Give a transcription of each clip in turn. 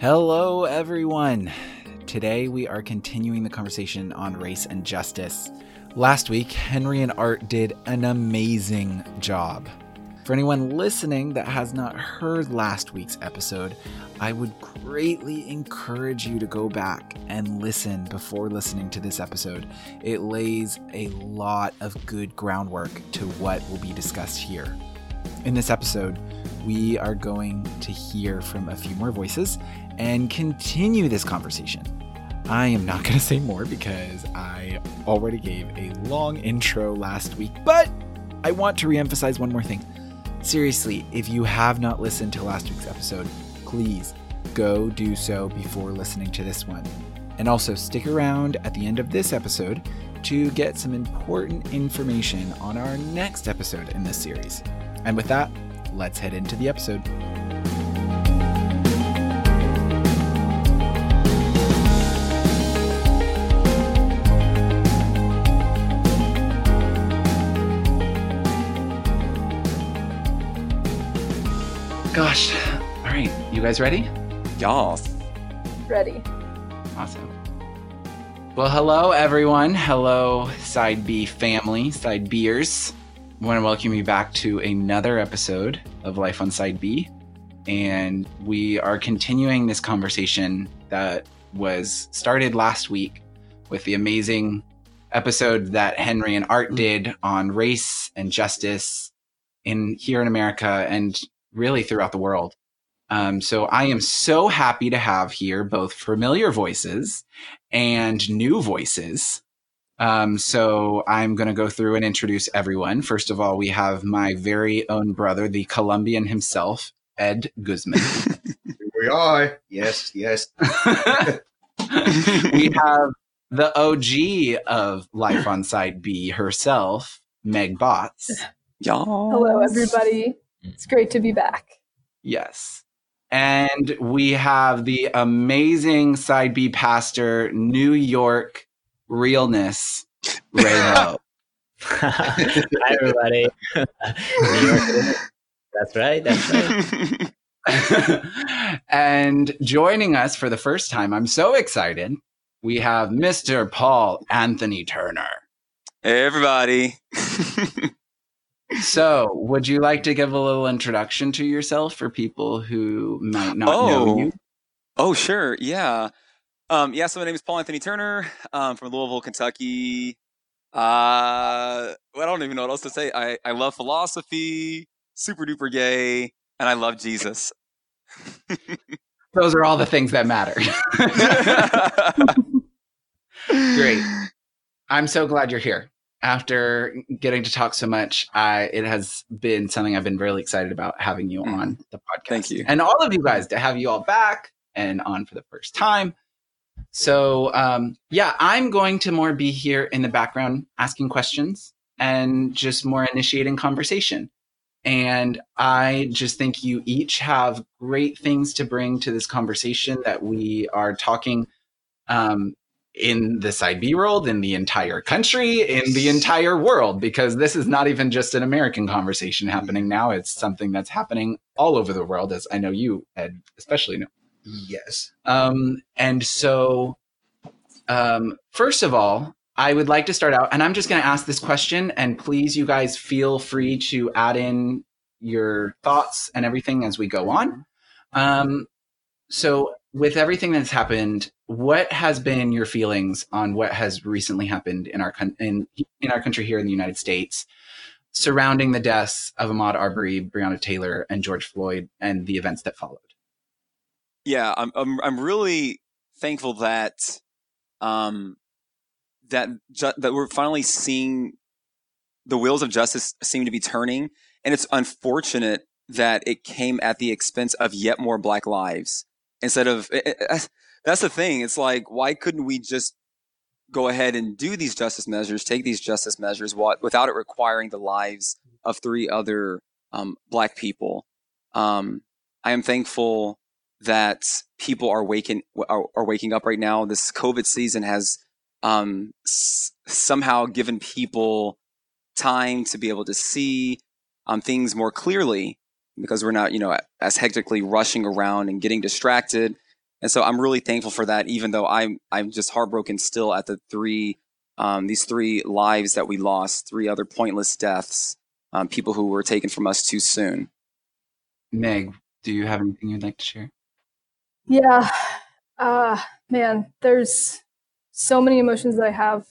Hello, everyone. Today we are continuing the conversation on race and justice. Last week, Henry and Art did an amazing job. For anyone listening that has not heard last week's episode, I would greatly encourage you to go back and listen before listening to this episode. It lays a lot of good groundwork to what will be discussed here. In this episode, we are going to hear from a few more voices and continue this conversation. I am not going to say more because I already gave a long intro last week, but I want to reemphasize one more thing. Seriously, if you have not listened to last week's episode, please go do so before listening to this one. And also stick around at the end of this episode to get some important information on our next episode in this series. And with that, let's head into the episode. Gosh. All right. You guys ready? Y'all. Ready. Awesome. Well, hello, everyone. Hello, Side B family, Side Beers. I want to welcome you back to another episode of Life on Side B. And we are continuing this conversation that was started last week with the amazing episode that Henry and Art did on race and justice in here in America and really throughout the world. Um, so I am so happy to have here both familiar voices and new voices. Um, so I'm going to go through and introduce everyone. First of all, we have my very own brother, the Colombian himself, Ed Guzman. Here we are. Yes, yes. we have the OG of Life on Side B herself, Meg Botts. Y'all. Hello, everybody. It's great to be back. Yes. And we have the amazing Side B pastor, New York realness, Ray Lowe. Hi, everybody. New York. That's right. That's right. and joining us for the first time, I'm so excited. We have Mr. Paul Anthony Turner. Hey, everybody. So, would you like to give a little introduction to yourself for people who might not know Oh. you? oh, sure. Yeah. Um, yeah, so my name is Paul Anthony Turner. Um, from Louisville, Kentucky. Uh, well, I don't even know what else to say. I, I love philosophy, super duper gay, and I love Jesus. Those are all the things that matter. Great. I'm so glad you're here. After getting to talk so much, I, it has been something I've been really excited about having you Mm. on the podcast. Thank you. And all of you guys to have you all back and on for the first time. So, um, yeah, I'm going to more be here in the background asking questions and just more initiating conversation. And I just think you each have great things to bring to this conversation that we are talking um, in the side B world, in the entire country, in the entire world, because this is not even just an American conversation happening now. It's something that's happening all over the world, as I know you, Ed, especially know. Yes. Um, and so, um, first of all, I would like to start out, and I'm just going to ask this question, and please, you guys, feel free to add in your thoughts and everything as we go on. Um, so, with everything that's happened, what has been your feelings on what has recently happened in our in in our country here in the United States, surrounding the deaths of Ahmaud Arbery, Breonna Taylor, and George Floyd, and the events that followed? yeah, I'm, I'm, I'm really thankful that, um, that, ju- that we're finally seeing the wheels of justice seem to be turning. And it's unfortunate that it came at the expense of yet more black lives instead of, it, it- that's the thing. It's like, why couldn't we just go ahead and do these justice measures, take these justice measures without it requiring the lives of three other um, black people? Um, I am thankful that people are waking are, are waking up right now. This COVID season has um, s- somehow given people time to be able to see um, things more clearly because we're not, you know, as hectically rushing around and getting distracted. And so I'm really thankful for that. Even though I'm I'm just heartbroken still at the three um, these three lives that we lost, three other pointless deaths, um, people who were taken from us too soon. Meg, do you have anything you'd like to share? Yeah. Uh, man, there's so many emotions that I have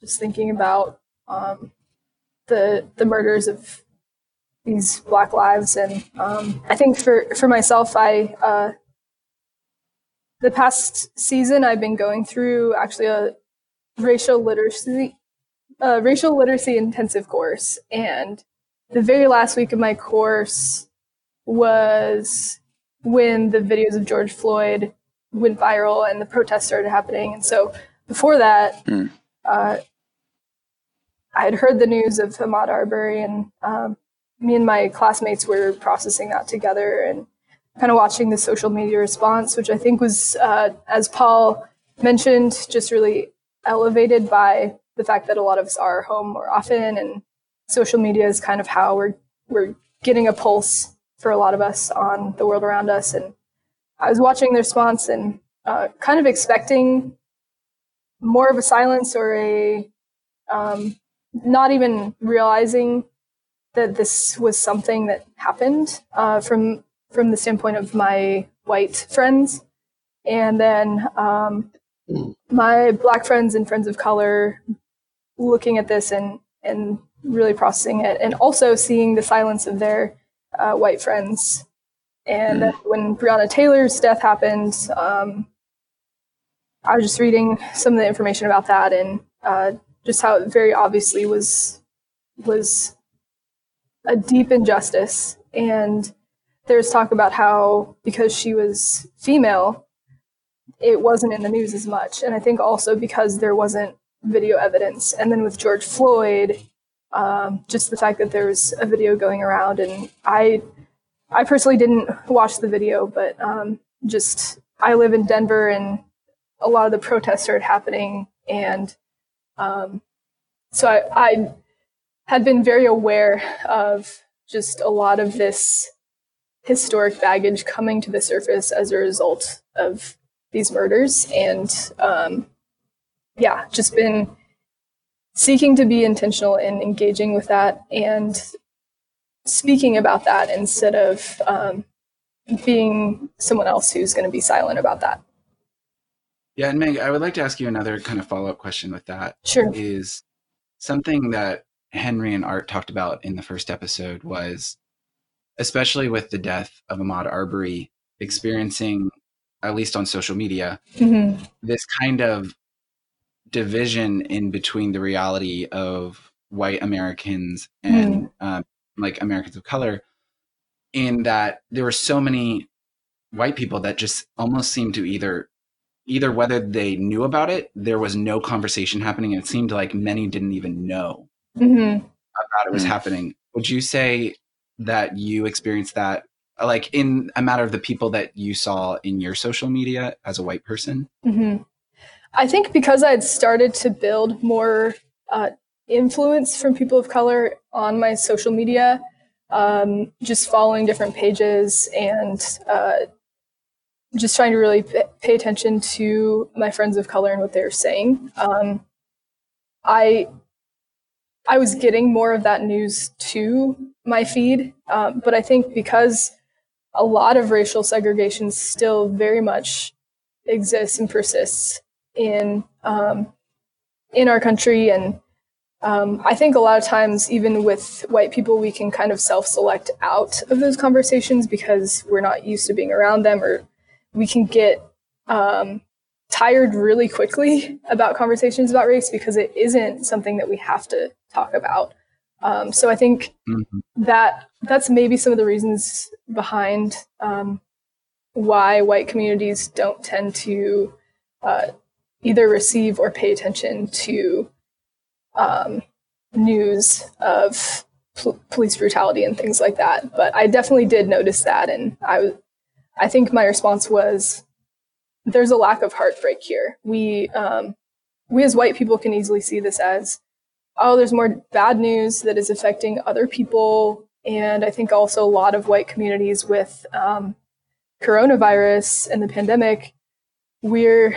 just thinking about um, the the murders of these Black lives, and um, I think for for myself, I uh, the past season I've been going through actually a racial literacy a racial literacy intensive course, and the very last week of my course was when the videos of George Floyd went viral and the protests started happening. And so before that, Mm. uh, I had heard the news of Ahmaud Arbery, and um, me and my classmates were processing that together and kind of watching the social media response, which I think was, uh, as Paul mentioned, just really elevated by the fact that a lot of us are home more often, and social media is kind of how we're we're getting a pulse for a lot of us on the world around us. And I was watching the response and uh, kind of expecting more of a silence or a um, not even realizing that this was something that happened uh, from from the standpoint of my white friends, and then um, my black friends and friends of color looking at this and and really processing it, and also seeing the silence of their uh, white friends. And then when Breonna Taylor's death happened, um, I was just reading some of the information about that and uh, just how it very obviously was was a deep injustice. And there's talk about how because she was female, it wasn't in the news as much. And I think also because there wasn't video evidence. And then with George Floyd, um, just the fact that there was a video going around, and I, I personally didn't watch the video, but um, just I live in Denver, and a lot of the protests started happening, and um, so I, I had been very aware of just a lot of this historic baggage coming to the surface as a result of these murders, and um, yeah, just been seeking to be intentional in engaging with that and speaking about that instead of um, being someone else who's going to be silent about that. Yeah, and Meg, I would like to ask you another kind of follow up question with that. Sure. Is something that Henry and Art talked about in the first episode was, especially with the death of Ahmaud Arbery, experiencing, at least on social media, hmm this kind of division in between the reality of white Americans and uh, like Americans of color, in that there were so many white people that just almost seemed to either either whether they knew about it, there was no conversation happening, and it seemed like many didn't even know hmm about it was Mm. happening. Would you say that you experienced that, like in a matter of the people that you saw in your social media as a white person? hmm I think because I had started to build more uh, influence from people of color on my social media, um, just following different pages and uh, just trying to really pay attention to my friends of color and what they're saying. Um, I I was getting more of that news to my feed, um, but I think because a lot of racial segregation still very much exists and persists in um, in our country, and um, I think a lot of times, even with white people, we can kind of self-select out of those conversations because we're not used to being around them, or we can get um, tired really quickly about conversations about race because it isn't something that we have to talk about. Um, so I think Mhm. that that's maybe some of the reasons behind um, why white communities don't tend to uh, either receive or pay attention to um, news of pol- police brutality and things like that. But I definitely did notice that, and I was, I think my response was, "There's a lack of heartbreak here. We, um, we as white people can easily see this as, oh, there's more bad news that is affecting other people." And I think also a lot of white communities with um, coronavirus and the pandemic, we're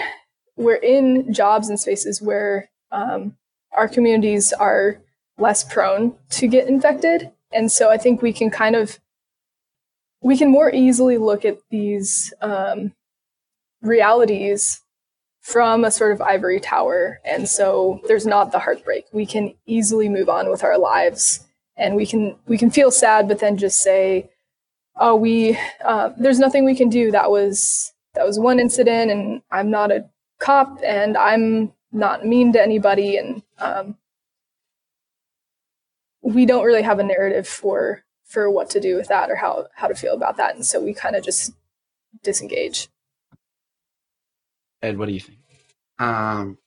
we're in jobs and spaces where um, our communities are less prone to get infected, and so I think we can kind of we can more easily look at these um, realities from a sort of ivory tower, and so there's not the heartbreak. We can easily move on with our lives, and we can we can feel sad, but then just say, "Oh, we uh, there's nothing we can do. That was that was one incident, and I'm not a cop, and I'm not mean to anybody, and um, we don't really have a narrative for for what to do with that or how how to feel about that, and so we kind of just disengage. Ed, what do you think? Um,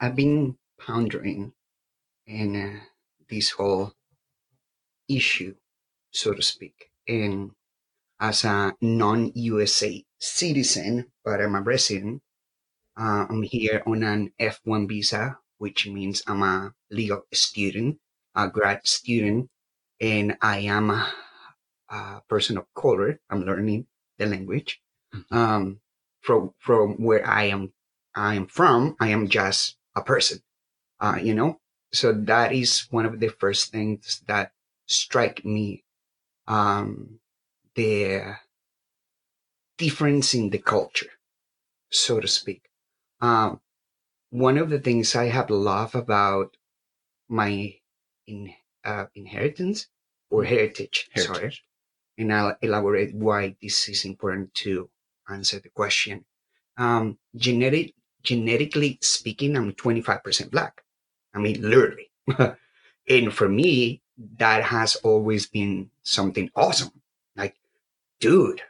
I've been pondering in uh, this whole issue, so to speak, and as a non-USA citizen, but I'm a resident. Uh, I'm here on an F1 visa, which means I'm a legal student, a grad student, and I am a, a person of color. I'm learning the language. Um, from from where I am I am from, I am just a person. Uh, you know? So that is one of the first things that strike me. Um, the difference in the culture, so to speak. Um, one of the things I have loved about my in, uh, inheritance or heritage, sorry, and I'll elaborate why this is important to answer the question. Um, genetic, genetically speaking, I'm 25% black. I mean, literally. and for me, that has always been something awesome. Like, dude,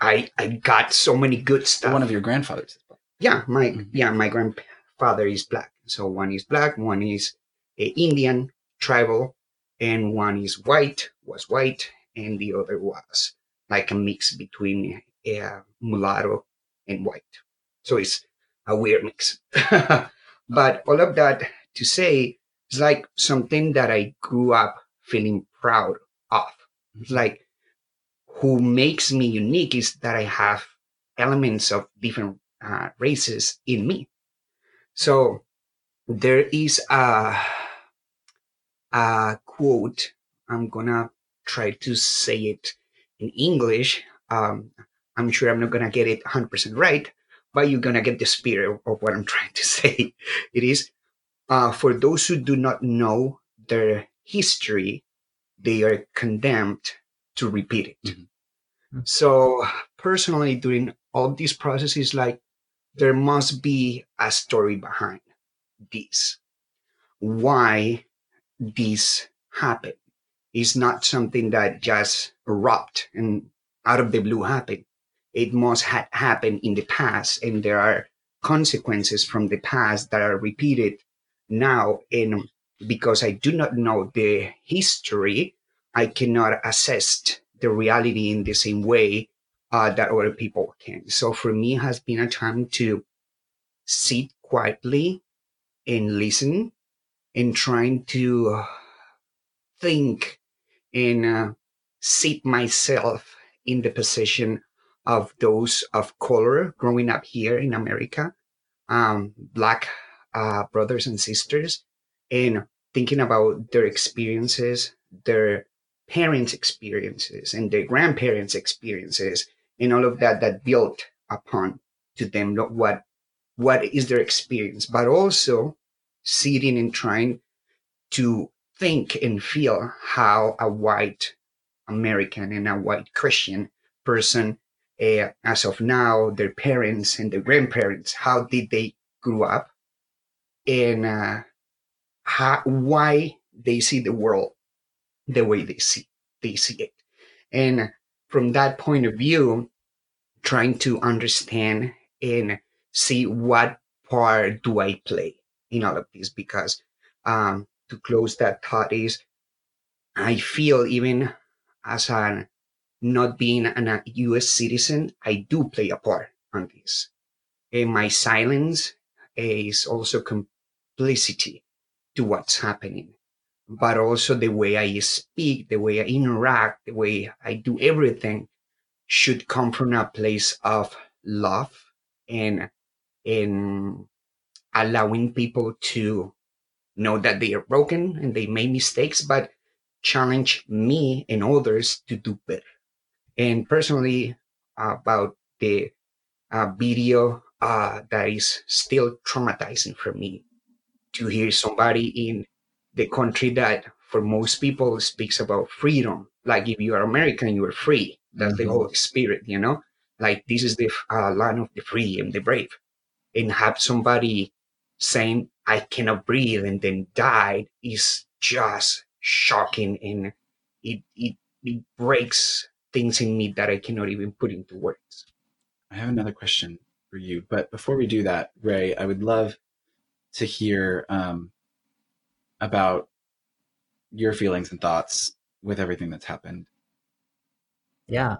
I, I got so many good stuff. One of your grandfathers. Yeah, my Mhm. yeah, my grandfather is black. So one is black, one is uh, Indian tribal, and one is white, was white, and the other was like a mix between uh, mulatto and white. So it's a weird mix. but all of that to say, it's like something that I grew up feeling proud of. It's like who makes me unique is that I have elements of different uh, races in me. So there is a, a quote. I'm gonna try to say it in English. Um, I'm sure I'm not gonna get it 100% right, but you're gonna get the spirit of what I'm trying to say. It is uh, for those who do not know their history, they are condemned to repeat it. Mhm. So personally, during all these processes, like there must be a story behind this. Why this happened is not something that just erupted and out of the blue happened. It must have happened in the past, and there are consequences from the past that are repeated now. And because I do not know the history, I cannot assess the reality in the same way uh, that other people can. So for me, has been a time to sit quietly and listen and trying to think and uh, sit myself in the position of those of color growing up here in America, um, black uh, brothers and sisters, and thinking about their experiences, their parents' experiences, and their grandparents' experiences, and all of that that built upon to them what what is their experience, but also sitting and trying to think and feel how a white American and a white Christian person, uh, as of now, their parents and their grandparents, how did they grow up, and uh, how, why they see the world the way they see they see it, and from that point of view, trying to understand and see what part do I play in all of this? Because um, to close that thought is I feel even as a not being a US uh, citizen, I do play a part on this. And my silence is also complicity to what's happening, but also the way I speak, the way I interact, the way I do everything should come from a place of love and in allowing people to know that they are broken and they made mistakes, but challenge me and others to do better. And personally, about the uh, video uh, that is still traumatizing for me to hear somebody in the country that for most people speaks about freedom. Like if you are American, you are free. That's mm-hmm. the whole spirit, you know? Like this is the uh, land of the free and the brave. And have somebody saying, I cannot breathe and then died is just shocking and it, it, it breaks things in me that I cannot even put into words. I have another question for you, but before we do that, Ray, I would love to hear um, about your feelings and thoughts with everything that's happened. Yeah.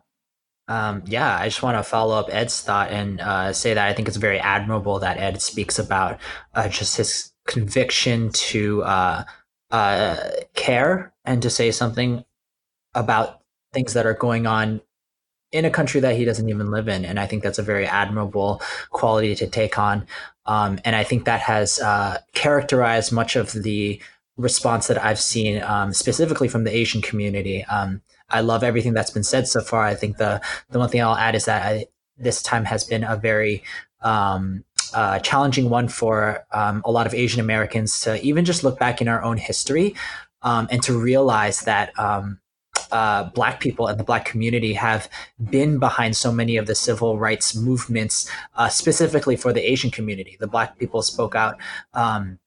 Um, yeah, I just want to follow up Ed's thought and uh, say that I think it's very admirable that Ed speaks about uh, just his conviction to uh, uh care and to say something about things that are going on in a country that he doesn't even live in. And I think that's a very admirable quality to take on. Um, and I think that has uh, characterized much of the response that I've seen, um, specifically from the Asian community. Um, I love everything that's been said so far. I think the the one thing I'll add is that I, this time has been a very um, uh, challenging one for um, a lot of Asian Americans to even just look back in our own history um, and to realize that uh, black people and the black community have been behind so many of the civil rights movements, uh, specifically for the Asian community. The black people spoke out um,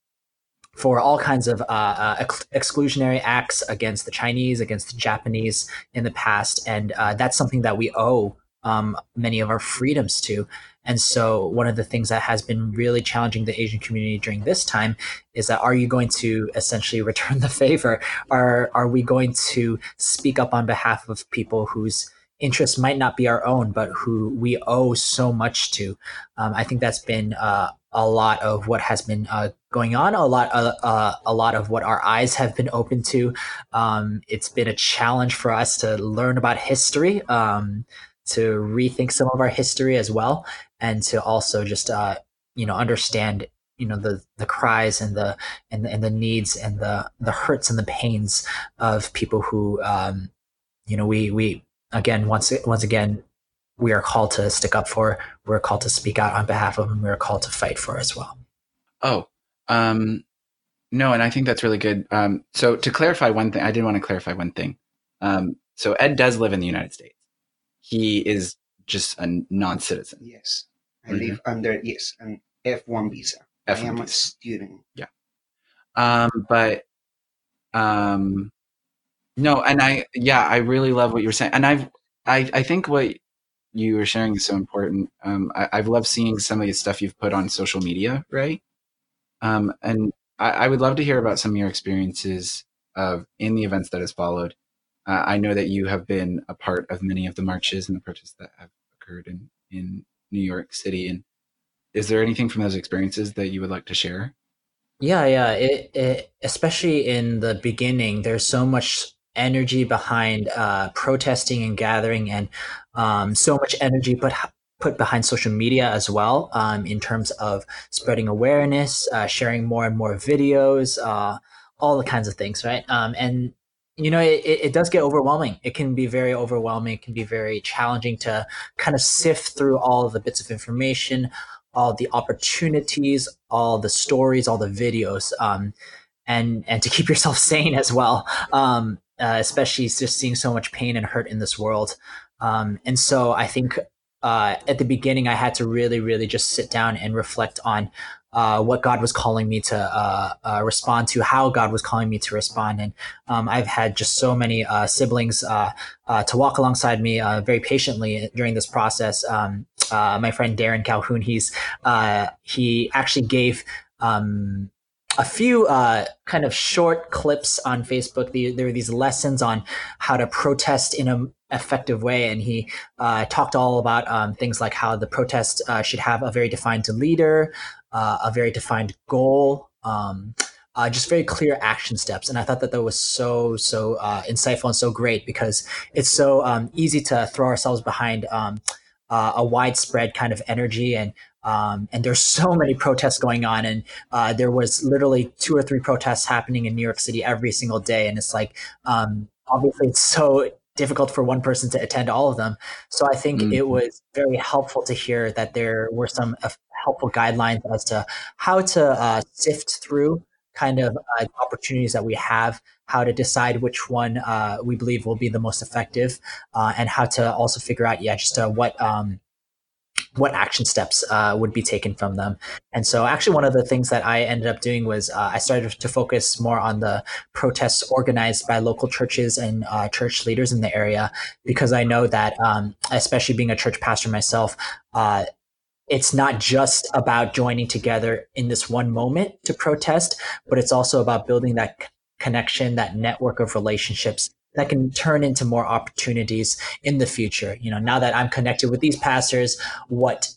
for all kinds of uh, uh, ex- exclusionary acts against the Chinese, against the Japanese in the past, and uh, that's something that we owe um, many of our freedoms to. And so, one of the things that has been really challenging the Asian community during this time is that are you going to essentially return the favor? Are are we going to speak up on behalf of people whose interests might not be our own, but who we owe so much to? Um, I think that's been uh, a lot of what has been uh, going on, a lot, uh, uh, a lot of what our eyes have been open to. Um, it's been a challenge for us to learn about history. Um, to rethink some of our history as well and to also just uh, you know understand you know the the cries and the and the, and the needs and the the hurts and the pains of people who um, you know we we again once once again we are called to stick up for we're called to speak out on behalf of and we're called to fight for as well. Oh um no and i think that's really good. Um so to clarify one thing i did want to clarify one thing. Um so ed does live in the united states. He is just a non-citizen. Yes, I mm-hmm. live under yes an F one visa. F1 I am visa. a student. Yeah, um, but um, no, and I yeah, I really love what you're saying, and I've I I think what you were sharing is so important. Um, I, have loved seeing some of the stuff you've put on social media, right? Um, and I, I would love to hear about some of your experiences of in the events that has followed uh, I know that you have been a part of many of the marches and the protests that have occurred in, in New York City. And is there anything from those experiences that you would like to share? Yeah, yeah. It, it, especially in the beginning, there's so much energy behind uh, protesting and gathering, and um, so much energy put put behind social media as well um, in terms of spreading awareness, uh, sharing more and more videos, uh, all the kinds of things, right? Um, and you know, it, it does get overwhelming. It can be very overwhelming. It can be very challenging to kind of sift through all the bits of information, all the opportunities, all the stories, all the videos, um, and and to keep yourself sane as well. Um, uh, especially just seeing so much pain and hurt in this world. Um, and so I think uh, at the beginning, I had to really, really just sit down and reflect on uh, what God was calling me to uh, uh, respond to, how God was calling me to respond. And um, I've had just so many uh, siblings uh, uh, to walk alongside me very patiently during this process. Um, my friend Darren Calhoun, he's he actually gave. Um, a few uh, kind of short clips on Facebook. The, there were these lessons on how to protest in a effective way. And he uh, talked all about um, things like how the protest uh, should have a very defined leader, uh, a very defined goal, um, uh, just very clear action steps. And I thought that that was so, so uh, insightful and so great because it's so um, easy to throw ourselves behind um, uh, a widespread kind of energy and um, and there's so many protests going on and uh, there was literally two or three protests happening in new york city every single day and it's like um, obviously it's so difficult for one person to attend all of them so i think mm-hmm. it was very helpful to hear that there were some uh, helpful guidelines as to how to uh, sift through kind of uh, opportunities that we have, how to decide which one uh, we believe will be the most effective, uh, and how to also figure out, yeah, just uh, what um, what action steps uh, would be taken from them. And so, actually, one of the things that I ended up doing was uh, I started to focus more on the protests organized by local churches and uh, church leaders in the area, because I know that, um, especially being a church pastor myself, uh, it's not just about joining together in this one moment to protest, but it's also about building that connection, that network of relationships that can turn into more opportunities in the future. You know, now that I'm connected with these pastors, what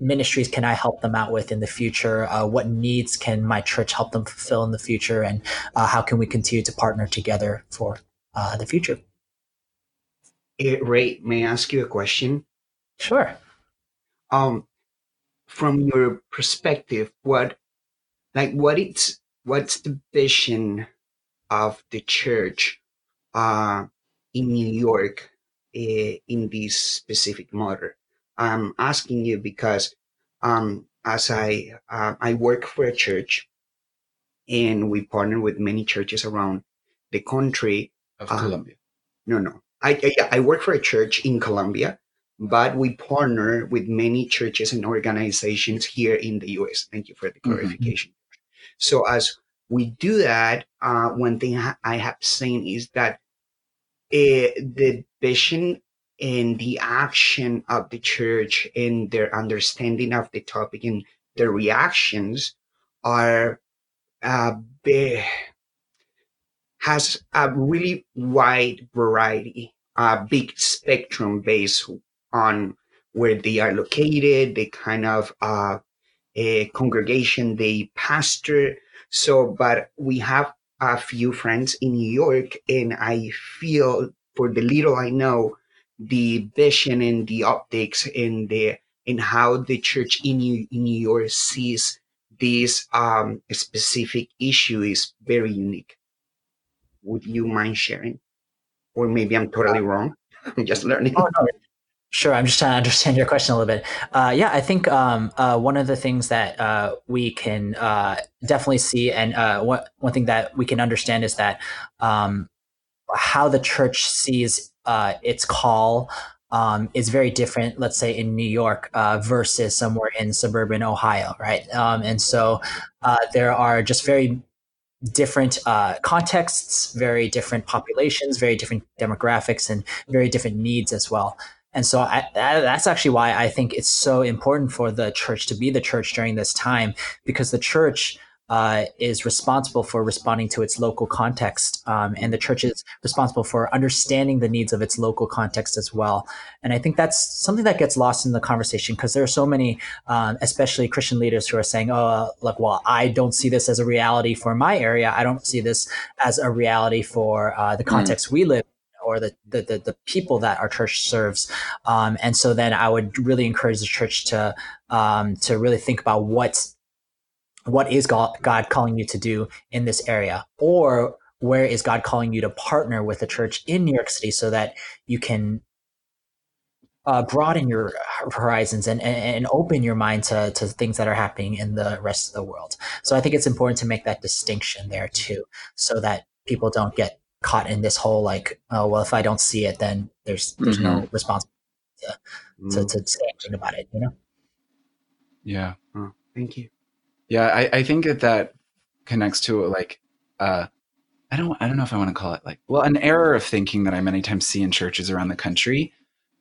ministries can I help them out with in the future? Uh, what needs can my church help them fulfill in the future? And uh, how can we continue to partner together for uh, the future? Hey, Ray, may I ask you a question? Sure. Um, from your perspective, what like what it's what's the vision of the church uh, in New York uh, in this specific matter? I'm asking you because um, as I uh, I work for a church and we partner with many churches around the country. Of Colombia. No, no. I, I I work for a church in Colombia but we partner with many churches and organizations here in the US. Thank you for the mm-hmm. clarification. Mm-hmm. So as we do that, uh, one thing I have seen is that uh, the vision and the action of the church and their understanding of the topic and their reactions are uh, be, has a really wide variety, a big spectrum based on where they are located, the kind of uh, a congregation they pastor. So, but we have a few friends in New York, and I feel for the little I know, the vision and the optics and the and how the church in New, in New York sees this um, specific issue is very unique. Would you mind sharing? Or maybe I'm totally wrong. I'm just learning. Oh, no, Sure, I'm just trying to understand your question a little bit. Uh, yeah, I think um, uh, one of the things that uh, we can uh, definitely see, and uh, one one thing that we can understand is that um, how the church sees uh, its call um, is very different. Let's say in New York versus somewhere in suburban Ohio, right? Um, and so there are just very different contexts, very different populations, very different demographics, and very different needs as well. And so I, that's actually why I think it's so important for the church to be the church during this time, because the church uh, is responsible for responding to its local context, um, and the church is responsible for understanding the needs of its local context as well. And I think that's something that gets lost in the conversation because there are so many, um, especially Christian leaders, who are saying, "Oh, like, well, I don't see this as a reality for my area. I don't see this as a reality for uh, the mm. context mm. we live." Or the, the, the, the, people that our church serves. Um, and so then I would really encourage the church to, um, to really think about what, what is God, God calling you to do in this area or where is God calling you to partner with the church in New York City so that you can uh, broaden your horizons and, and, and, open your mind to, to things that are happening in the rest of the world. So I think it's important to make that distinction there too, so that people don't get caught in this whole like, oh well, if I don't see it, then there's there's mm-hmm. no responsibility to, to, to say anything about it. You know? Yeah. Oh, thank you. Yeah, I, I think that that connects to like uh, I don't I don't know if I want to call it like well an error of thinking that I many times see in churches around the country.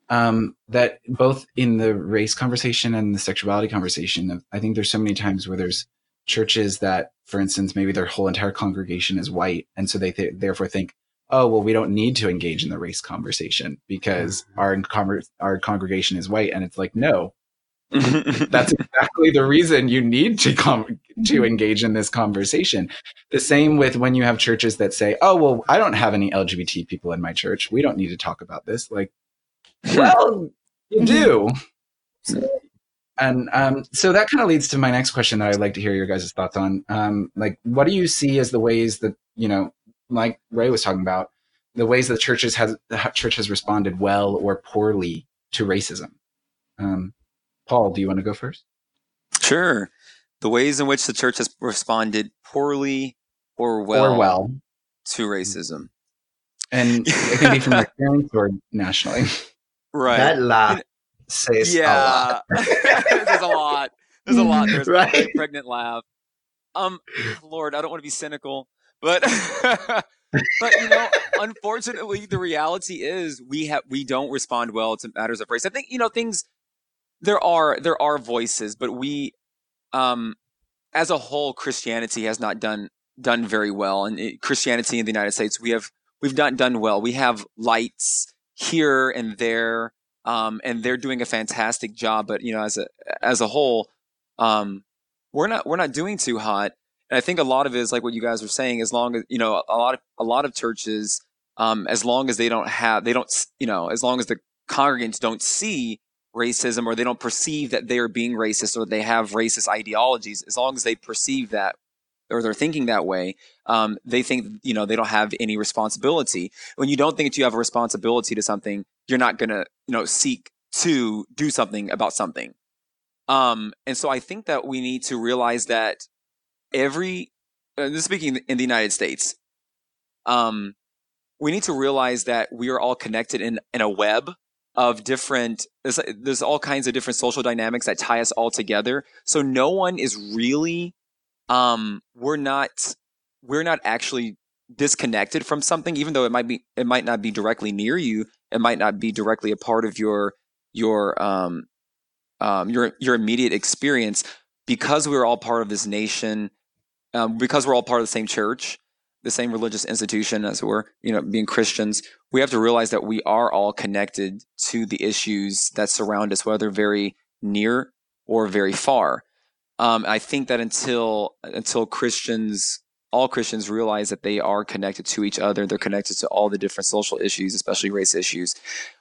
Um, that both in the race conversation and the sexuality conversation, I think there's so many times where there's churches that, for instance, maybe their whole entire congregation is white, and so they th- therefore think, oh, well, we don't need to engage in the race conversation because mm-hmm. our our congregation is white, and it's like, no, That's exactly the reason you need to come to Mm-hmm. engage in this conversation. The same with when you have churches that say, "Oh, well, I don't have any LGBT people in my church. We don't need to talk about this." Like, well, you do. And um, so that kind of leads to my next question that I'd like to hear your guys' thoughts on. Um, like, what do you see as the ways that you know, like Ray was talking about, the ways that churches has the church has responded well or poorly to racism? Um, Paul, do you want to go first? Sure. The ways in which the church has responded poorly or well, or well, to racism. and it can be from your experience or nationally. Right. That laugh says a yeah. lot. There's a lot. There's a lot. There's Right. a pregnant laugh. Um, Lord, I don't want to be cynical, but but you know, unfortunately, the reality is we have we don't respond well to matters of race. I think you know things. There are there are voices, but we, um, as a whole, Christianity has not done done very well, and it, Christianity in the United States, we have we've not done well. We have lights here and there, um, and they're doing a fantastic job. But you know, as a as a whole, um, we're not we're not doing too hot. And I think a lot of it is like what you guys were saying. As long as you know, a lot of a lot of churches, um, as long as they don't have, they don't, you know, as long as the congregants don't see racism or they don't perceive that they are being racist or they have racist ideologies, as long as they perceive that or they're thinking that way, um, they think you know they don't have any responsibility. When you don't think that you have a responsibility to something, you're not gonna you know seek to do something about something. Um, and so I think that we need to realize that every, uh, speaking in the United States, um, we need to realize that we are all connected in, in a web of different, there's, there's all kinds of different social dynamics that tie us all together. So no one is really, um, we're not, we're not actually disconnected from something, even though it might be, it might not be directly near you. It might not be directly a part of your, your, um, um, your your immediate experience because we're all part of this nation um, because we're all part of the same church the same religious institution as we're you know being christians we have to realize that we are all connected to the issues that surround us whether very near or very far. Um, i think that until until christians all christians realize that they are connected to each other they're connected to all the different social issues especially race issues.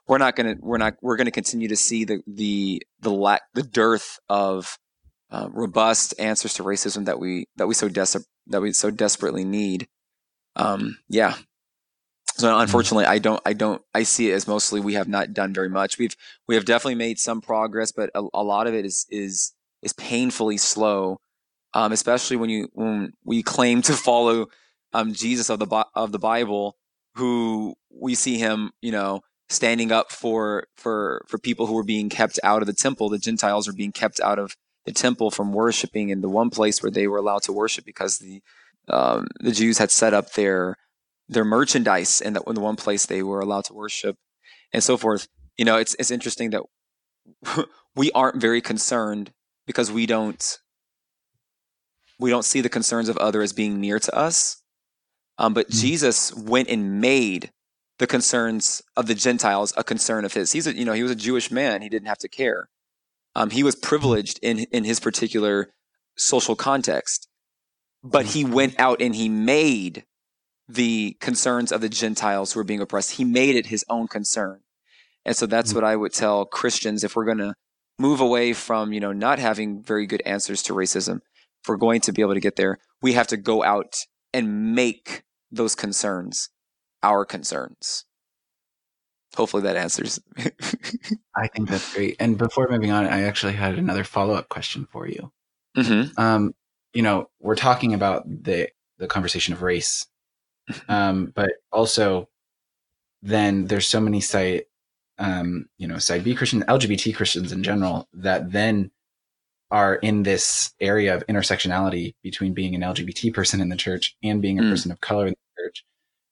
We're not going to we're not we're to continue to see the the the lack the dearth of uh, robust answers to racism that we that we so desperate that we so desperately need. Um yeah. So unfortunately i don't i don't i see it as mostly we have not done very much. We've we have definitely made some progress but a, a lot of it is is is painfully slow um especially when you when we claim to follow um jesus of the of the bible who we see him you know standing up for for for people who were being kept out of the temple. The gentiles are being kept out of the temple from worshiping in the one place where they were allowed to worship because the um, the Jews had set up their their merchandise in the, in the one place they were allowed to worship and so forth. You know it's it's interesting that we aren't very concerned because we don't we don't see the concerns of others as being near to us. Um, but Mhm. jesus went and made the concerns of the gentiles a concern of his. He's a you know he was a jewish man. He didn't have to care. Um, he was privileged in in his particular social context. But he went out and he made the concerns of the gentiles who were being oppressed. He made it his own concern. And so that's Mhm. what i would tell christians if we're going to move away from you know not having very good answers to racism if we're going to be able to get there we have to go out and make those concerns our concerns hopefully that answers I think that's great. And before moving on, I actually had another follow up question for you. hmm Um, you know, we're talking about the the conversation of race, um, but also then there's so many site, um, you know, side B Christians, LGBT Christians in general that then are in this area of intersectionality between being an LGBT person in the church and being a Mm. person of color in the church.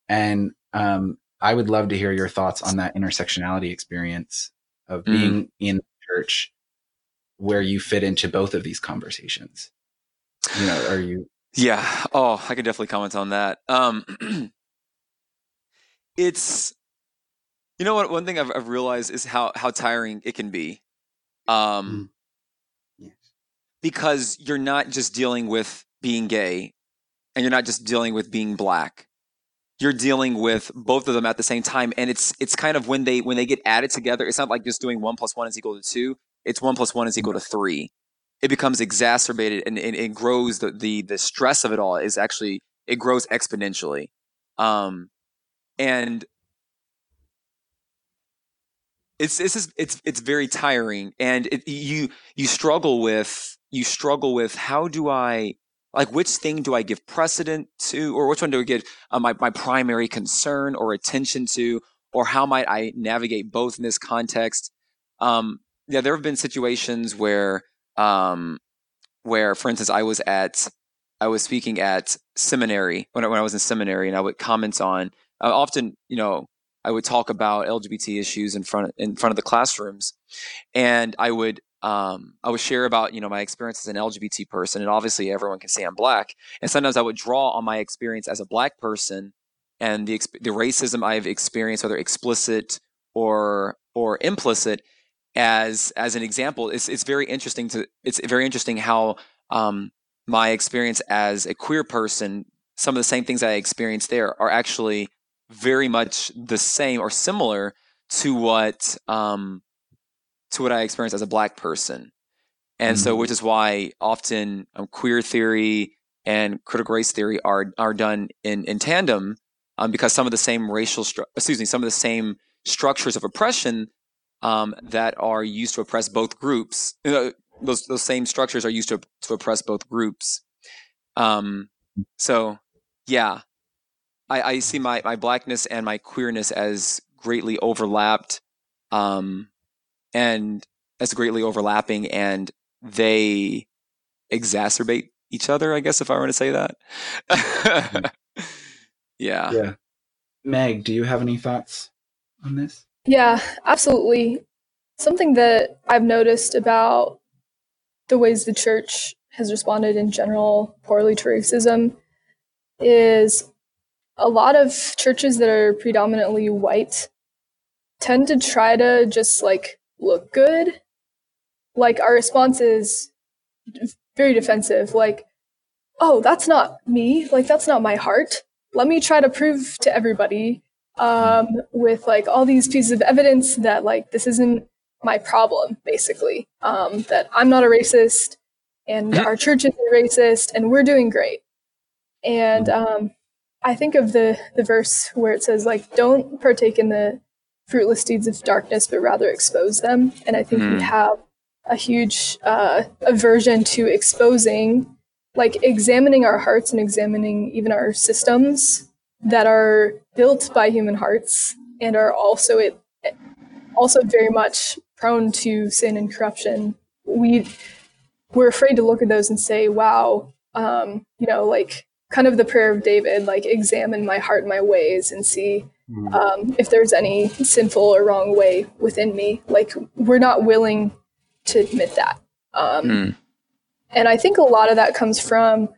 And um, I would love to hear your thoughts on that intersectionality experience of Mm. being in church where you fit into both of these conversations. You know, are you Yeah. Oh, I could definitely comment on that. Um, it's, you know what? One thing I've, I've realized is how how tiring it can be. Um, because you're not just dealing with being gay and you're not just dealing with being black. You're dealing with both of them at the same time and it's it's kind of when they when they get added together it's not like just doing one plus one is equal to two it's one plus one is equal to three. It becomes exacerbated and, it grows the, the the stress of it all is actually it grows exponentially. Um and it's it's just, it's it's very tiring and it, you you struggle with you struggle with how do I like which thing do I give precedent to or which one do I give uh, my my primary concern or attention to or how might I navigate both in this context? Um yeah there have been situations where um where for instance I was at I was speaking at seminary when I, when I was in seminary and I would comment on uh, often you know I would talk about LGBT issues in front of, in front of the classrooms, and I would um, I would share about you know my experience as an LGBT person, and obviously everyone can say I'm black, and sometimes I would draw on my experience as a black person and the the racism I've experienced, whether explicit or or implicit, as as an example. It's it's very interesting to it's very interesting how um, my experience as a queer person, some of the same things I experienced there are actually very much the same or similar to what um, to what I experienced as a black person, and mm-hmm. so which is why often um, queer theory and critical race theory are are done in in tandem um, because some of the same racial stru- excuse me some of the same structures of oppression um, that are used to oppress both groups those those same structures are used to to oppress both groups. Um, so yeah, I, I see my, my blackness and my queerness as greatly overlapped um, and as greatly overlapping and they exacerbate each other, I guess, if I were to say that. Mm-hmm. yeah. Yeah. Meg, do you have any thoughts on this? Yeah, absolutely. Something that I've noticed about the ways the church has responded in general poorly to racism is a lot of churches that are predominantly white tend to try to just like look good. Like our response is very defensive, like, oh, that's not me. Like, that's not my heart. Let me try to prove to everybody um, with like all these pieces of evidence that like this isn't my problem, basically. Um, that I'm not a racist and our church is a racist and we're doing great. And um, I think of the the verse where it says like don't partake in the fruitless deeds of darkness but rather expose them and I think mm. we hmm. have a huge uh, aversion to exposing like examining our hearts and examining even our systems that are built by human hearts and are also it also very much prone to sin and corruption we we're afraid to look at those and say wow um, you know like kind of the prayer of David, like examine my heart and my ways and see mm. um, if there's any sinful or wrong way within me. Like we're not willing to admit that. Um, mm. And I think a lot of that comes from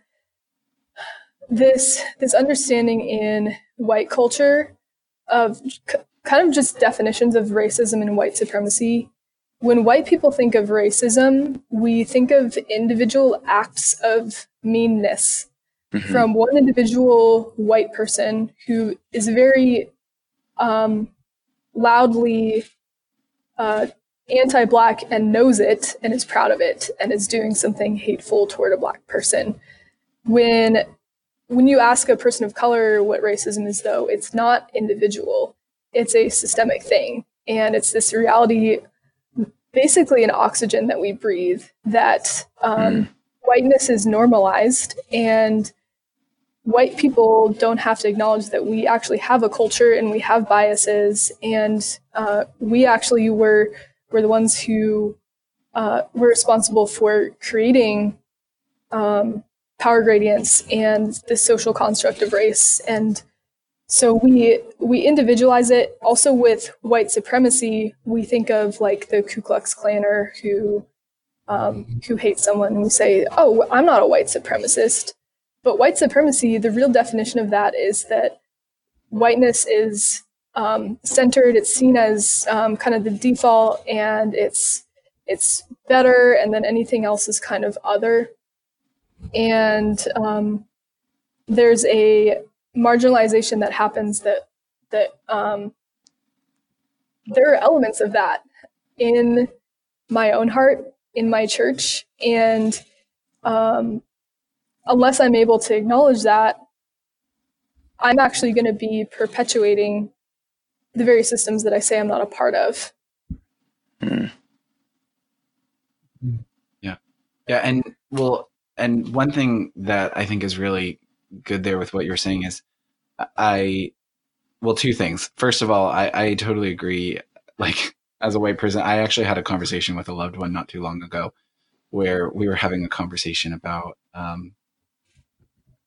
this this understanding in white culture of c- kind of just definitions of racism and white supremacy. When white people think of racism, we think of individual acts of meanness mm-hmm. from one individual white person who is very um, loudly uh, anti-black and knows it and is proud of it and is doing something hateful toward a black person. When when you ask a person of color what racism is, though, it's not individual; it's a systemic thing, and it's this reality, basically an oxygen that we breathe. That um, mm. whiteness is normalized, and white people don't have to acknowledge that we actually have a culture and we have biases, and uh, we actually were were the ones who uh, were responsible for creating um, power gradients and the social construct of race. And so we we individualize it. Also with white supremacy, we think of like the Ku Klux Klaner who um, who hates someone, and we say, "Oh, I'm not a white supremacist." But white supremacy, the real definition of that is that whiteness is um, centered. It's seen as um, kind of the default, and it's it's better, and then anything else is kind of other. And um, there's a marginalization that happens that that um, there are elements of that in my own heart, in my church, and um, unless I'm able to acknowledge that, I'm actually going to be perpetuating the very systems that I say I'm not a part of. Hmm. Yeah. Yeah. And well, and one thing that I think is really good there with what you're saying is I, well, two things. First of all, I, I totally agree. Like, as a white person, I actually had a conversation with a loved one not too long ago where we were having a conversation about, um,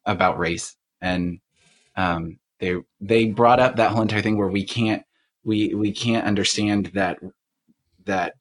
about race and, um, they, they brought up that whole entire thing where we can't, we, we can't understand that, that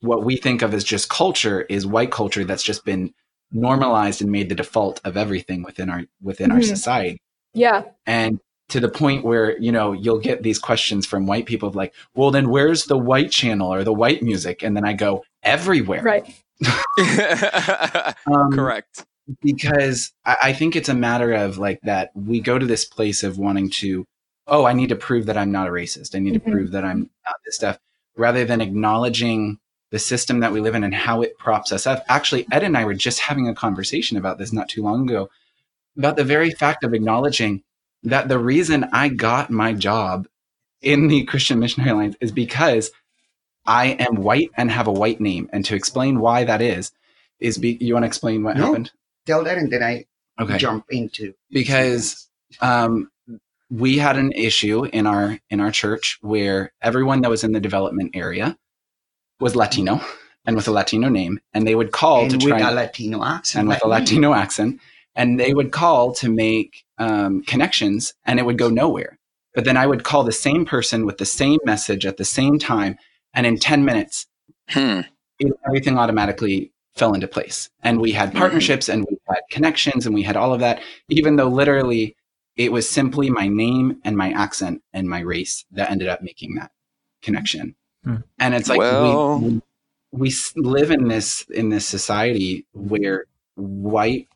what we think of as just culture is white culture that's just been normalized and made the default of everything within our within mm-hmm. our society. Yeah. And to the point where, you know, you'll get these questions from white people of like, well, then where's the white channel or the white music? And then I go, everywhere. Right. um, Correct. Because I, I think it's a matter of like that we go to this place of wanting to, oh, I need to prove that I'm not a racist. I need mm-hmm. to prove that I'm not this stuff, rather than acknowledging the system that we live in and how it props us up. Actually, Ed and I were just having a conversation about this not too long ago about the very fact of acknowledging that the reason I got my job in the Christian Missionary Alliance is because I am white and have a white name. And to explain why that is, is be, you want to explain what no, happened? Tell that and then I okay. jump into because um, we had an issue in our in our church where everyone that was in the development area was Latino and with a Latino name, and they would call and to try with a Latino accent, and with a Latino accent, and they would call to make um, connections, and it would go nowhere. But then I would call the same person with the same message at the same time, and in ten minutes, hmm. it, everything automatically fell into place. And we had hmm. partnerships, and we had connections, and we had all of that, even though literally it was simply my name and my accent and my race that ended up making that connection. Hmm. And it's like well, we, we live in this in this society where white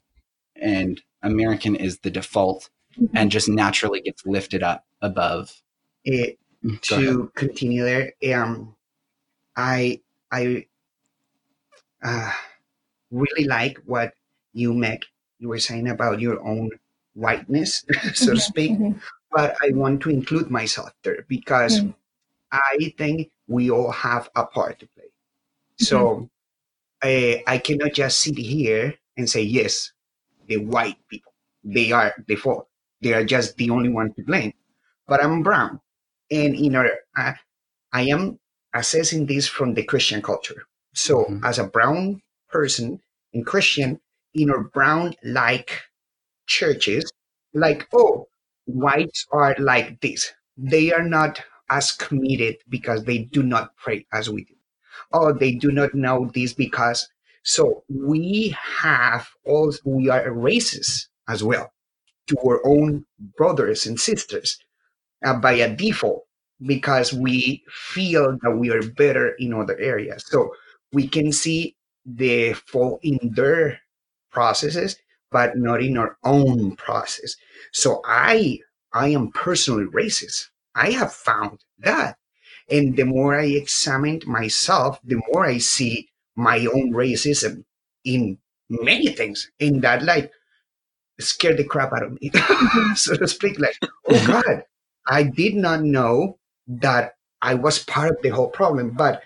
and American is the default mm-hmm. and just naturally gets lifted up above. It, to continue there, um, I I uh, really like what you Meg you were saying about your own whiteness, so to mm-hmm. speak. Mm-hmm. But I want to include myself there because mm. I think we all have a part to play. Mm-hmm. So I, I cannot just sit here and say, yes, the white people, they are the fault. They are just the only one to blame. But I'm brown. And in order, I, I am assessing this from the Christian culture. So mm-hmm. as a brown person in Christian, in our brown like churches, like, oh, whites are like this. They are not as committed because they do not pray as we do. Oh, they do not know this because so we have all we are racist as well to our own brothers and sisters uh, by a default because we feel that we are better in other areas. So we can see the fault in their processes, but not in our own process. So I I am personally racist I have found that. And the more I examined myself, the more I see my own racism in many things. In that, like, scared the crap out of me, so to speak. Like, oh God, I did not know that I was part of the whole problem. But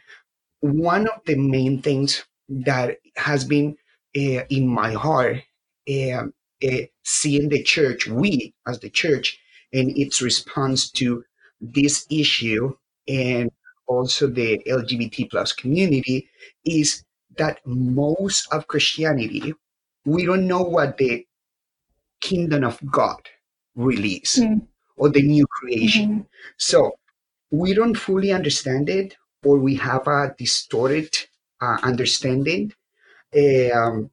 one of the main things that has been uh, in my heart, uh, uh, seeing the church, we as the church, and its response to this issue and also the LGBT plus community is that most of Christianity, we don't know what the kingdom of God really is mm. or the new creation. Mm-hmm. So we don't fully understand it or we have a distorted uh, understanding um,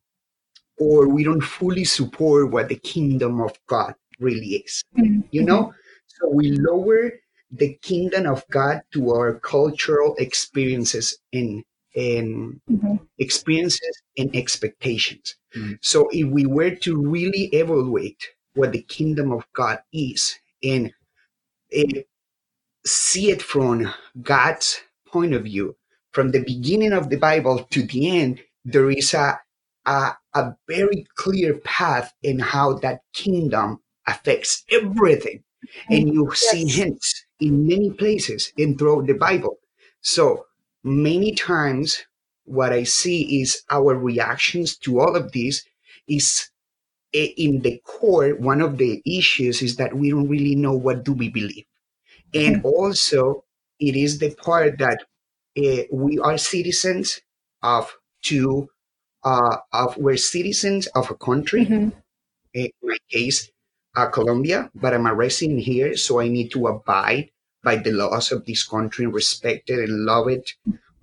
or we don't fully support what the kingdom of God really is. Mm-hmm. You know? So we lower the kingdom of God to our cultural experiences in and Mhm. experiences and expectations. Mm. So if we were to really evaluate what the kingdom of God is and eh, see it from God's point of view, from the beginning of the Bible to the end, there is a, a, a very clear path in how that kingdom affects everything. Mm-hmm. And you see hints in many places and throughout the Bible. So many times what I see is our reactions to all of this is eh, in the core, one of the issues is that we don't really know what do we believe. And mm-hmm. also it is the part that uh, we are citizens of two, uh, of we're citizens of a country Mhm. in my case, uh, Colombia, but I'm a resident here, so I need to abide by the laws of this country and respect it and love it.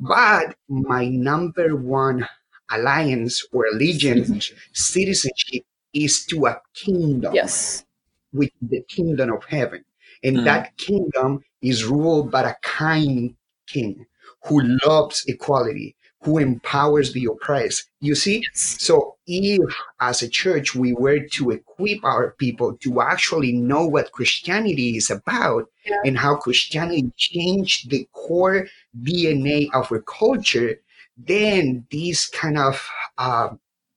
But my number one alliance or allegiance, citizenship, is to a kingdom, Yes. which is the kingdom of heaven. And Mm. that kingdom is ruled by a kind king who loves equality, who empowers the oppressed. You see? So if as a church we were to equip our people to actually know what Christianity is about Yeah. and how Christianity changed the core DNA of our culture, then these kind of uh,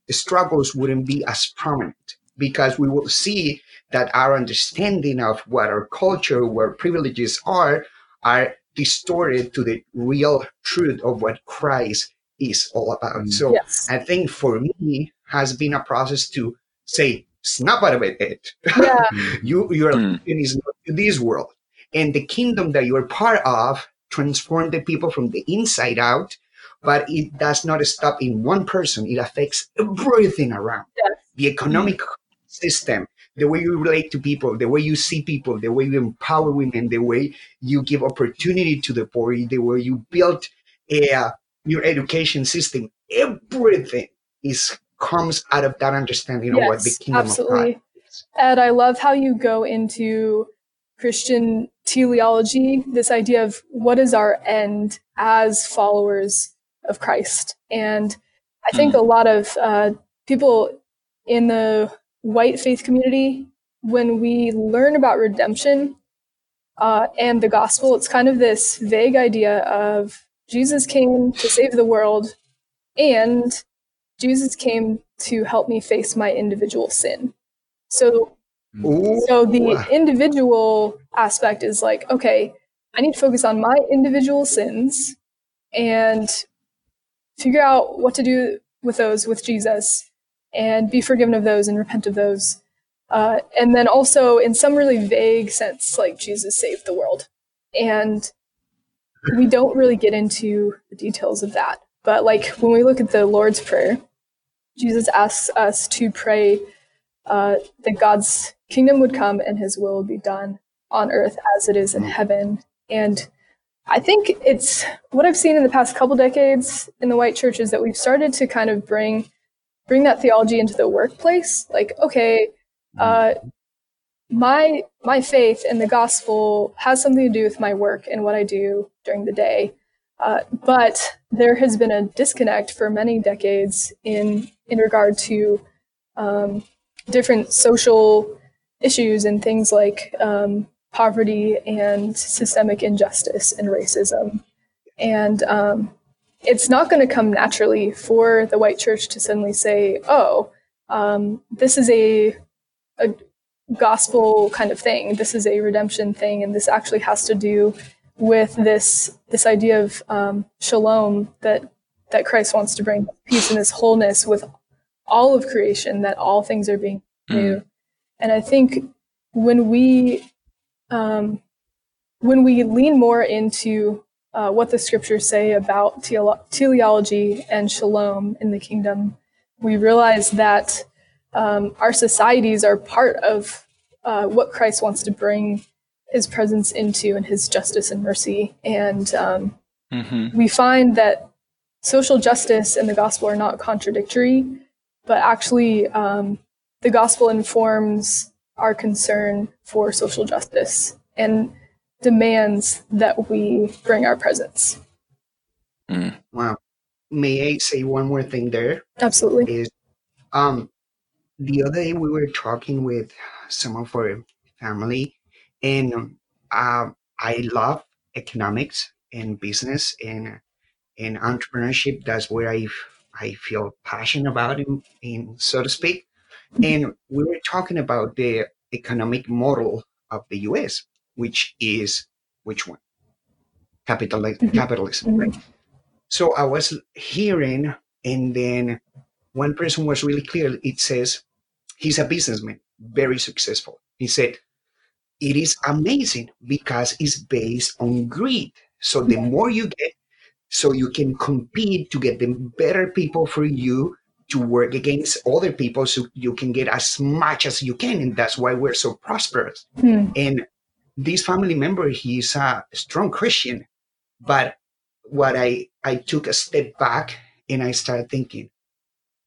struggles wouldn't be as prominent because we will see that our understanding of what our culture, our privileges are, are distorted to the real truth of what Christ is all about. Mm. So Yes. I think for me has been a process to say, snap out of it. Yeah. you your Mm. religion is not this world. And the kingdom that you're part of transform the people from the inside out, but it does not stop in one person. It affects everything around. Yes. The economic system, the way you relate to people, the way you see people, the way you empower women, the way you give opportunity to the poor, the way you build a, your education system, everything is comes out of that understanding of what the Yes, kingdom of absolutely. God is. Ed, I love how you go into Christian teleology, this idea of what is our end as followers of Christ. And I think a lot of uh, people in the white faith community, when we learn about redemption uh, and the gospel, it's kind of this vague idea of Jesus came to save the world and Jesus came to help me face my individual sin. So Ooh, so the individual aspect is like, okay, I need to focus on my individual sins and figure out what to do with those with Jesus and be forgiven of those and repent of those. Uh, and then also, in some really vague sense, like Jesus saved the world. And we don't really get into the details of that. But like when we look at the Lord's Prayer, Jesus asks us to pray uh, that God's kingdom would come and his will be done on earth as it is in heaven. And I think it's what I've seen in the past couple decades in the white church is that we've started to kind of bring bring that theology into the workplace. Like, okay, uh, my my faith and the gospel has something to do with my work and what I do during the day. Uh, but there has been a disconnect for many decades in in regard to um, different social issues and things like um, poverty and systemic injustice and racism. And um, it's not going to come naturally for the white church to suddenly say, oh, um, this is a, a gospel kind of thing. This is a redemption thing. And this actually has to do with this, this idea of um, shalom that, that Christ wants to bring peace and this wholeness with all of creation, that all things are being new. And I think when we um, when we lean more into uh, what the scriptures say about tele- teleology and shalom in the kingdom, we realize that um, our societies are part of uh, what Christ wants to bring His presence into and His justice and mercy. And um, Mm-hmm. we find that social justice and the gospel are not contradictory, but actually um, the gospel informs our concern for social justice and demands that we bring our presence. Wow. may I say one more thing there? Absolutely. Is um the other day we were talking with some of our family, and um, I love economics and business and and entrepreneurship. That's where I I feel passionate about, in, in so to speak. And we were talking about the economic model of the U.S., which is which one? Capitalism. Mhm. Capitalism, right? So I was hearing, and then one person was really clear. It says he's a businessman, very successful. He said it is amazing because it's based on greed. So the more you get, so you can compete to get the better people for you to work against other people so you can get as much as you can. And that's why we're so prosperous. Hmm. And this family member, he's a strong Christian. But what I, I took a step back and I started thinking,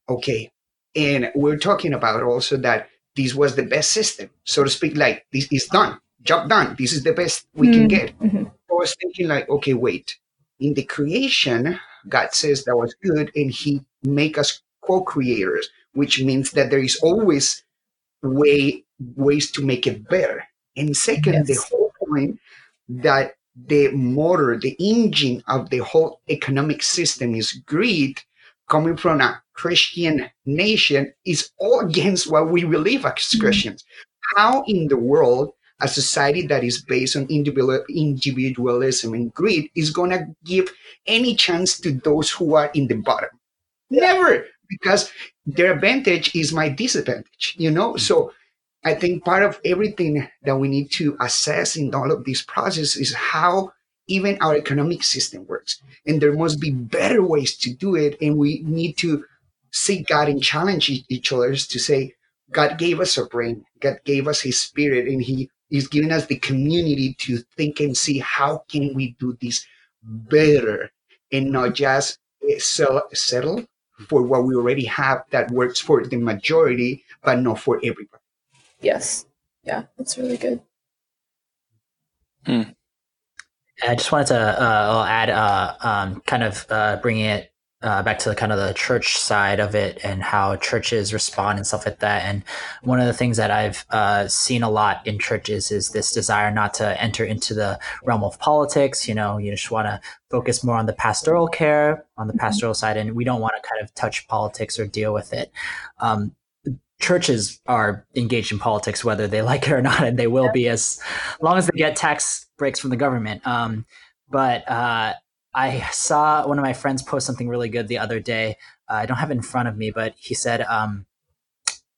okay, and we're talking about also that this was the best system, so to speak, like this is done, job done. This is the best we can Mm. get. Mhm. I was thinking like, okay, wait. In the creation, God says that was good, and He make us co-creators, which means that there is always way ways to make it better. And second, the whole point that the motor, the engine of the whole economic system is greed, coming from a Christian nation, is all against what we believe as Mhm. Christians. How in the world a society that is based on individual, individualism and greed is going to give any chance to those who are in the bottom? Never, because their advantage is my disadvantage, you know? So I think part of everything that we need to assess in all of this process is how even our economic system works. And there must be better ways to do it. And we need to seek God and challenge each other to say, God gave us a brain, God gave us his spirit, and he is giving us the community to think and see how can we do this better and not just eh, sell, settle for what we already have that works for the majority, but not for everybody. Yes. Yeah, that's really good. I just wanted to uh, add, uh, um, kind of uh, bringing it uh, back to the kind of the church side of it and how churches respond and stuff like that. And one of the things that I've uh, seen a lot in churches is this desire not to enter into the realm of politics. You know, you just want to focus more on the pastoral care, on the Mhm. pastoral side, and we don't want to kind of touch politics or deal with it. Um, churches are engaged in politics whether they like it or not and they will be as long as they get tax breaks from the government. Um, but uh, i saw one of my friends post something really good the other day. Uh, i don't have it in front of me but he said um,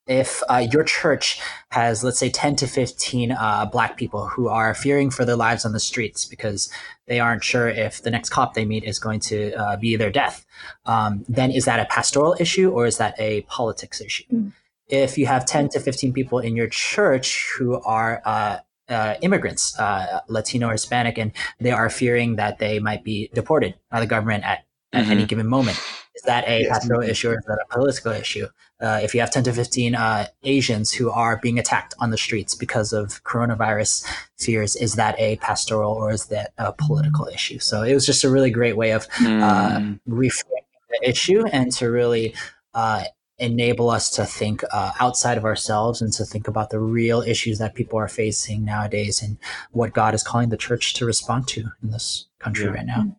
if uh, your church has let's say 10 to 15 uh, black people who are fearing for their lives on the streets because they aren't sure if the next cop they meet is going to uh, be their death um, then is that a pastoral issue or is that a politics issue? Mm. If you have 10 to 15 people in your church who are uh, uh, immigrants, uh, Latino or Hispanic, and they are fearing that they might be deported by the government at, at any given moment. Is that a Yes. pastoral issue or is that a political issue? Uh, if you have 10 to 15 uh, Asians who are being attacked on the streets because of coronavirus fears, is that a pastoral or is that a political issue? So it was just a really great way of uh, Mm. reframing the issue and to really uh, enable us to think uh, outside of ourselves and to think about the real issues that people are facing nowadays and what God is calling the church to respond to in this country Yeah. right now.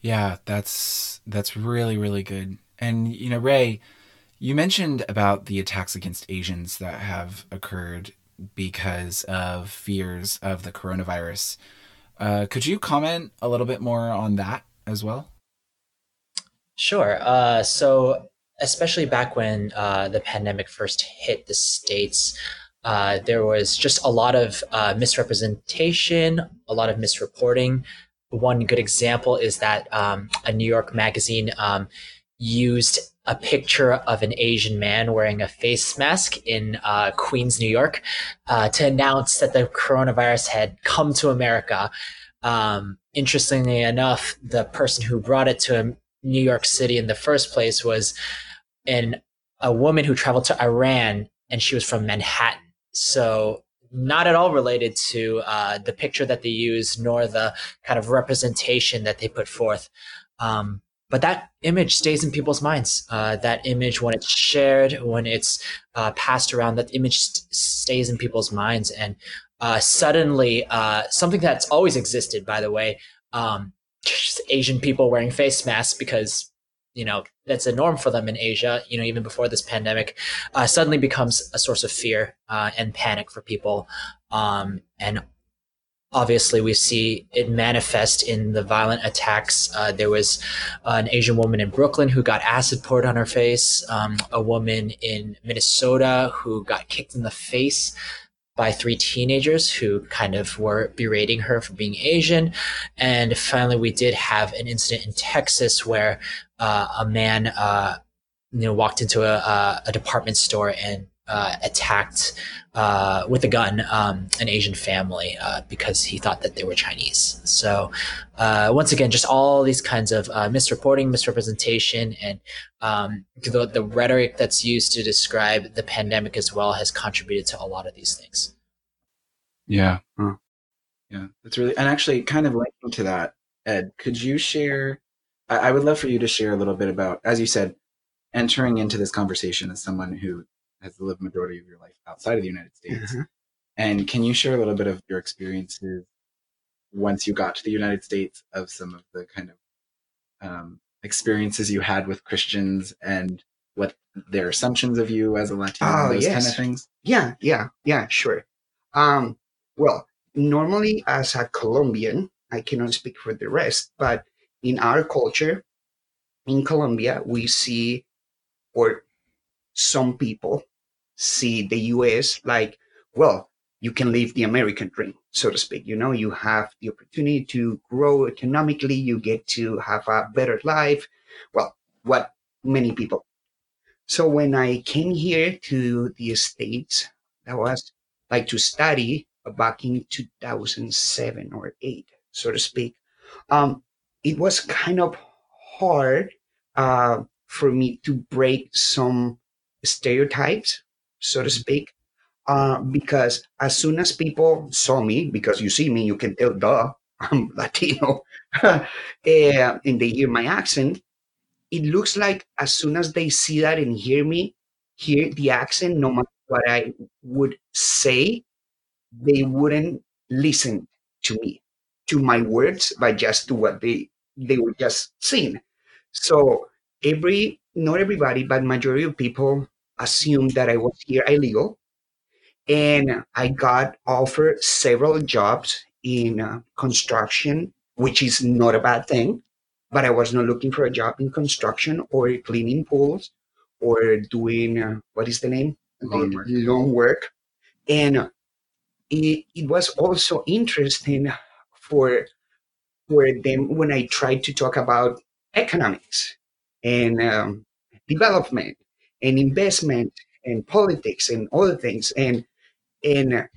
Yeah, that's that's really really good. And you know, Ray, you mentioned about the attacks against Asians that have occurred because of fears of the coronavirus. Uh, could you comment a little bit more on that as well? Sure. Uh, so, especially back when uh, the pandemic first hit the States, uh, there was just a lot of uh, misrepresentation, a lot of misreporting. One good example is that um, a New York magazine um, used a picture of an Asian man wearing a face mask in uh, Queens, New York, uh, to announce that the coronavirus had come to America. Um, interestingly enough, the person who brought it to New York City in the first place was an a woman who traveled to Iran and she was from Manhattan. So not at all related to uh, the picture that they use nor the kind of representation that they put forth. Um, but that image stays in people's minds. Uh, that image, when it's shared, when it's uh, passed around, that image st- stays in people's minds. And uh, suddenly, uh, something that's always existed, by the way, um, Asian people wearing face masks because you know that's a norm for them in Asia. You know, even before this pandemic, uh, suddenly becomes a source of fear uh, and panic for people. Um, and obviously we see it manifest in the violent attacks. Uh, there was an Asian woman in Brooklyn who got acid poured on her face, um, a woman in Minnesota who got kicked in the face by three teenagers who kind of were berating her for being Asian. And finally, we did have an incident in Texas where uh, a man, uh, you know, walked into a, a department store and uh, attacked uh, with a gun um, an Asian family uh, because he thought that they were Chinese. So uh, once again, just all these kinds of uh, misreporting, misrepresentation, and um, the, the rhetoric that's used to describe the pandemic as well has contributed to a lot of these things. Yeah. Yeah, that's really and actually kind of linking to that, Ed. Could you share? I, I would love for you to share a little bit about, as you said, entering into this conversation as someone who has lived majority of your life outside of the United States. Mm-hmm. And can you share a little bit of your experiences once you got to the United States of some of the kind of um, experiences you had with Christians and what their assumptions of you as a Latino, oh, those yes. kind of things? Yeah, yeah, yeah, sure. Um, well, normally as a Colombian, I cannot speak for the rest, but in our culture, in Colombia, we see, or some people see the US like, well, you can live the American dream, so to speak. You know, you have the opportunity to grow economically, you get to have a better life. Well, what many people. So when I came here to the States, that was like to study back in 2007 or 8, so to speak. Um, it was kind of hard uh, for me to break some stereotypes so to speak. Uh, because as soon as people saw me, because you see me, you can tell, duh, I'm Latino, uh, and they hear my accent, it looks like as soon as they see that and hear me, hear the accent, no matter what I would say, they wouldn't listen to me, to my words, but just to what they they were just seeing. So every, not everybody, but majority of people assumed that I was here illegal. And I got offered several jobs in uh, construction, which is not a bad thing. But I was not looking for a job in construction or cleaning pools or doing, uh, what is the name? Lawn work. Lawn work. And it, it was also interesting for, for them when I tried to talk about economics and um, development and investment and politics and other things. And and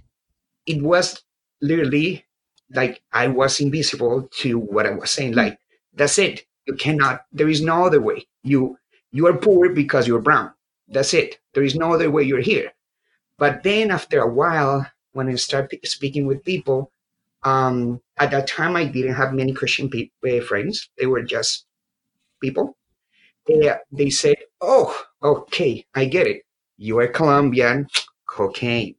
it was literally like I was invisible to what I was saying. Like that's it. You cannot. There is no other way. You you are poor because you're brown. That's it. There is no other way you're here. But then after a while, when I started speaking with people, um, at that time I didn't have many Christian pe- uh, friends. They were just people they, they said, oh, okay, I get it. You are Colombian, cocaine,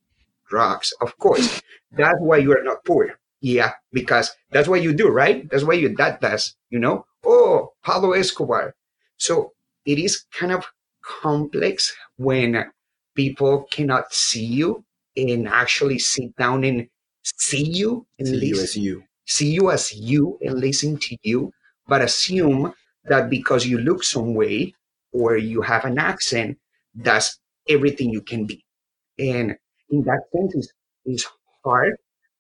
drugs, of course. That's why you are not poor. Yeah, because that's what you do, right? That's what your dad does, you know? Oh, Pablo Escobar. So it is kind of complex when people cannot see you and actually sit down and see you and see listen, you as you. See you as you and listen to you, but assume that because you look some way or you have an accent, that's everything you can be. And in that sense, it's, hard,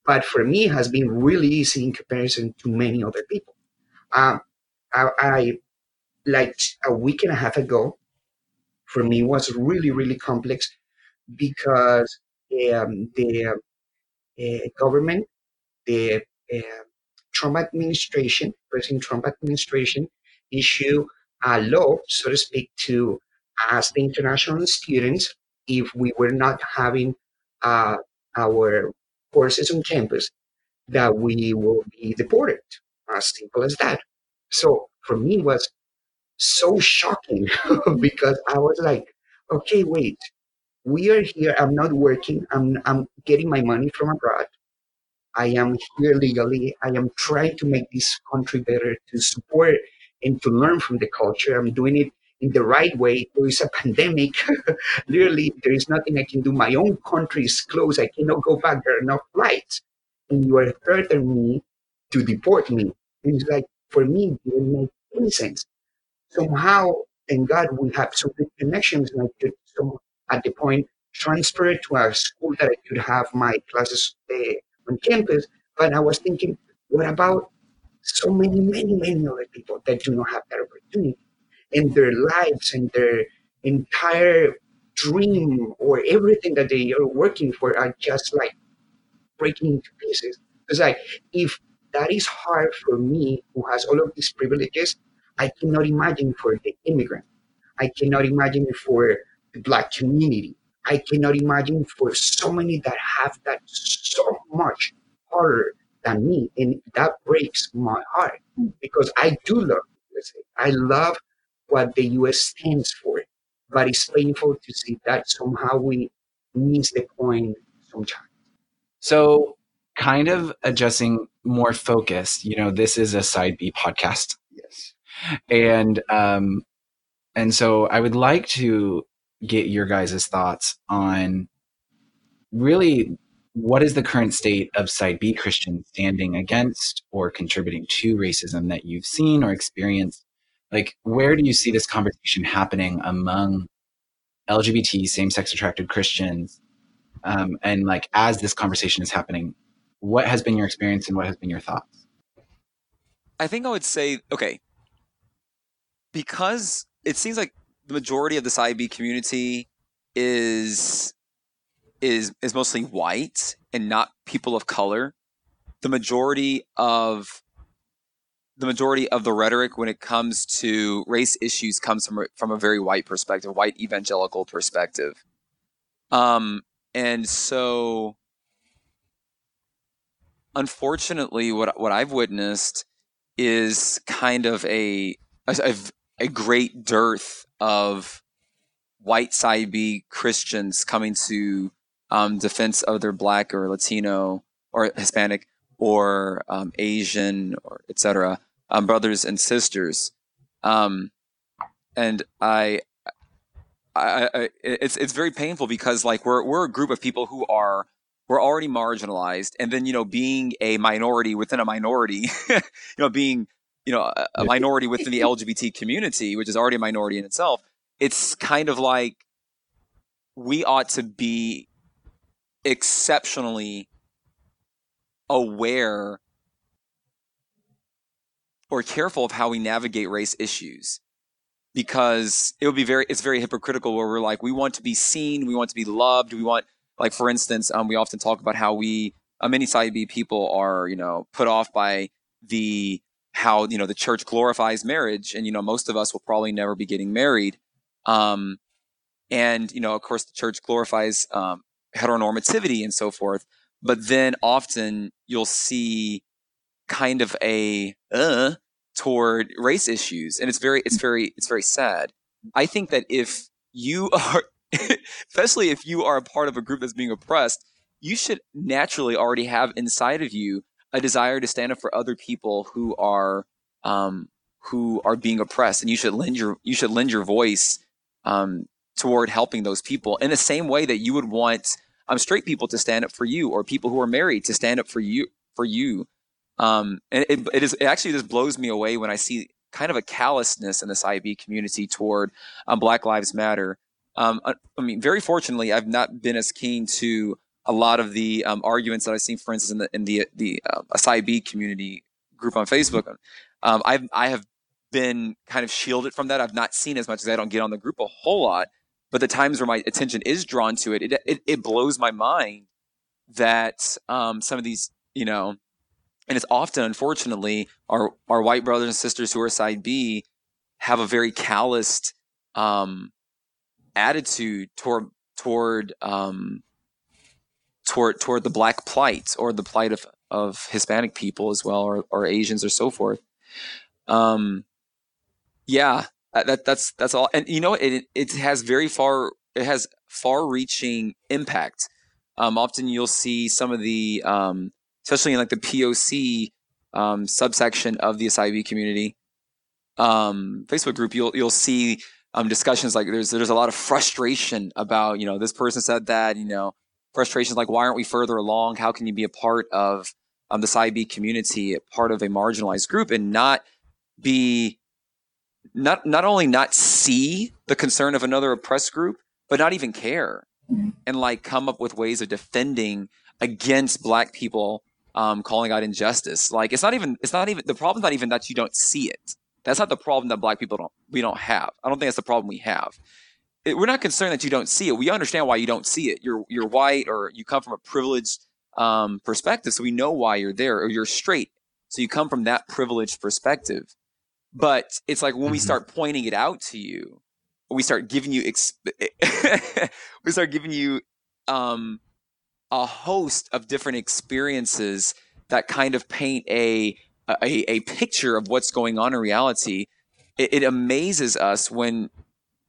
but for me, has been really easy in comparison to many other people. Um, I, I, like a week and a half ago, for me was really, really complex because um, the uh, government, the uh, Trump administration, President Trump administration, issue a law, so to speak, to ask the international students if we were not having uh, our courses on campus, that we will be deported. As simple as that. So for me, was so shocking because I was like, okay, wait, we are here. I'm not working. I'm, I'm getting my money from abroad. I am here legally. I am trying to make this country better, to support and to learn from the culture. I'm doing it in the right way. There is a pandemic. Literally, there is nothing I can do. My own country is closed. I cannot go back. There are no flights. And you are threatening me to deport me. And it's like, for me, it didn't make any sense. Somehow, thank God, we have good connections. And I could, some, at the point, transfer to a school that I could have my classes uh, on campus. But I was thinking, what about so many, many, many other people that do not have that opportunity? And their lives and their entire dream or everything that they are working for are just like breaking into pieces. It's like, if that is hard for me who has all of these privileges, I cannot imagine for the immigrant. I cannot imagine for the black community. I cannot imagine for so many that have that so much harder than me. And that breaks my heart because I do love USA. I love what the US stands for. But it's painful to see that somehow we miss the point sometimes. So, kind of adjusting more focus, you know, this is a side B podcast. Yes. And um and so I would like to get your guys' thoughts on really what is the current state of side B Christians standing against or contributing to racism that you've seen or experienced? Like, where do you see this conversation happening among LGBT, same sex attracted Christians? Um, and like, as this conversation is happening, what has been your experience and what has been your thoughts? I think I would say, okay, because it seems like the majority of the side B community is is is mostly white and not people of color. The majority of the majority of the rhetoric when it comes to race issues comes from from a very white perspective, white evangelical perspective. Um, and so, unfortunately, what what I've witnessed is kind of a a, a great dearth of white side B Christians coming to um, defense of their black or Latino or Hispanic or um, Asian or etc. Um, brothers and sisters, um, and I, I, I, it's it's very painful because like we're we're a group of people who are we're already marginalized, and then you know being a minority within a minority, you know being you know a, a minority within the LGBT community, which is already a minority in itself. It's kind of like we ought to be exceptionally aware or careful of how we navigate race issues. Because it would be very it's very hypocritical where we're like we want to be seen we want to be loved we want like for instance um, we often talk about how we uh, many side b people are you know put off by the how you know the church glorifies marriage and you know most of us will probably never be getting married. Um, and you know of course the church glorifies um, heteronormativity and so forth. But then often you'll see kind of a uh toward race issues, and it's very it's very it's very sad. I think that if you are, especially if you are a part of a group that's being oppressed, you should naturally already have inside of you a desire to stand up for other people who are um, who are being oppressed, and you should lend your you should lend your voice um, toward helping those people in the same way that you would want um, straight people to stand up for you or people who are married to stand up for you for you. Um, and it, it is it actually just blows me away when I see kind of a callousness in this side B community toward um, Black Lives Matter. Um, I, I, mean, very fortunately, I've not been as keen to a lot of the um, arguments that I've seen, for instance, in the in the the uh, side B community group on Facebook. Um, I've I have been kind of shielded from that. I've not seen as much as I don't get on the group a whole lot but the times where my attention is drawn to it, it it, it blows my mind that um, some of these, you know, and it's often, unfortunately, our our white brothers and sisters who are side B have a very calloused um, attitude toward toward um, toward toward the black plight or the plight of of Hispanic people as well, or or Asians or so forth. Um, yeah, that that's that's all. And you know, it it has very far it has far-reaching impact. Um, often you'll see some of the, um, especially in like the POC um, subsection of the side B community um, Facebook group, you'll you'll see um, discussions like there's there's a lot of frustration about you know this person said that you know frustrations like why aren't we further along? How can you be a part of um, this side B community, part of a marginalized group, and not be not not only not see the concern of another oppressed group, but not even care mm-hmm. and like come up with ways of defending against black people um, calling out injustice. Like it's not even it's not even the problem's not even that you don't see it. That's not the problem that black people don't we don't have. I don't think that's the problem we have. It, we're not concerned that you don't see it. We understand why you don't see it. You're you're white or you come from a privileged um, perspective, so we know why you're there. Or you're straight, so you come from that privileged perspective. But it's like when mm-hmm. we start pointing it out to you, we start giving you we start giving you um, a host of different experiences that kind of paint a a, a picture of what's going on in reality. It, it amazes us when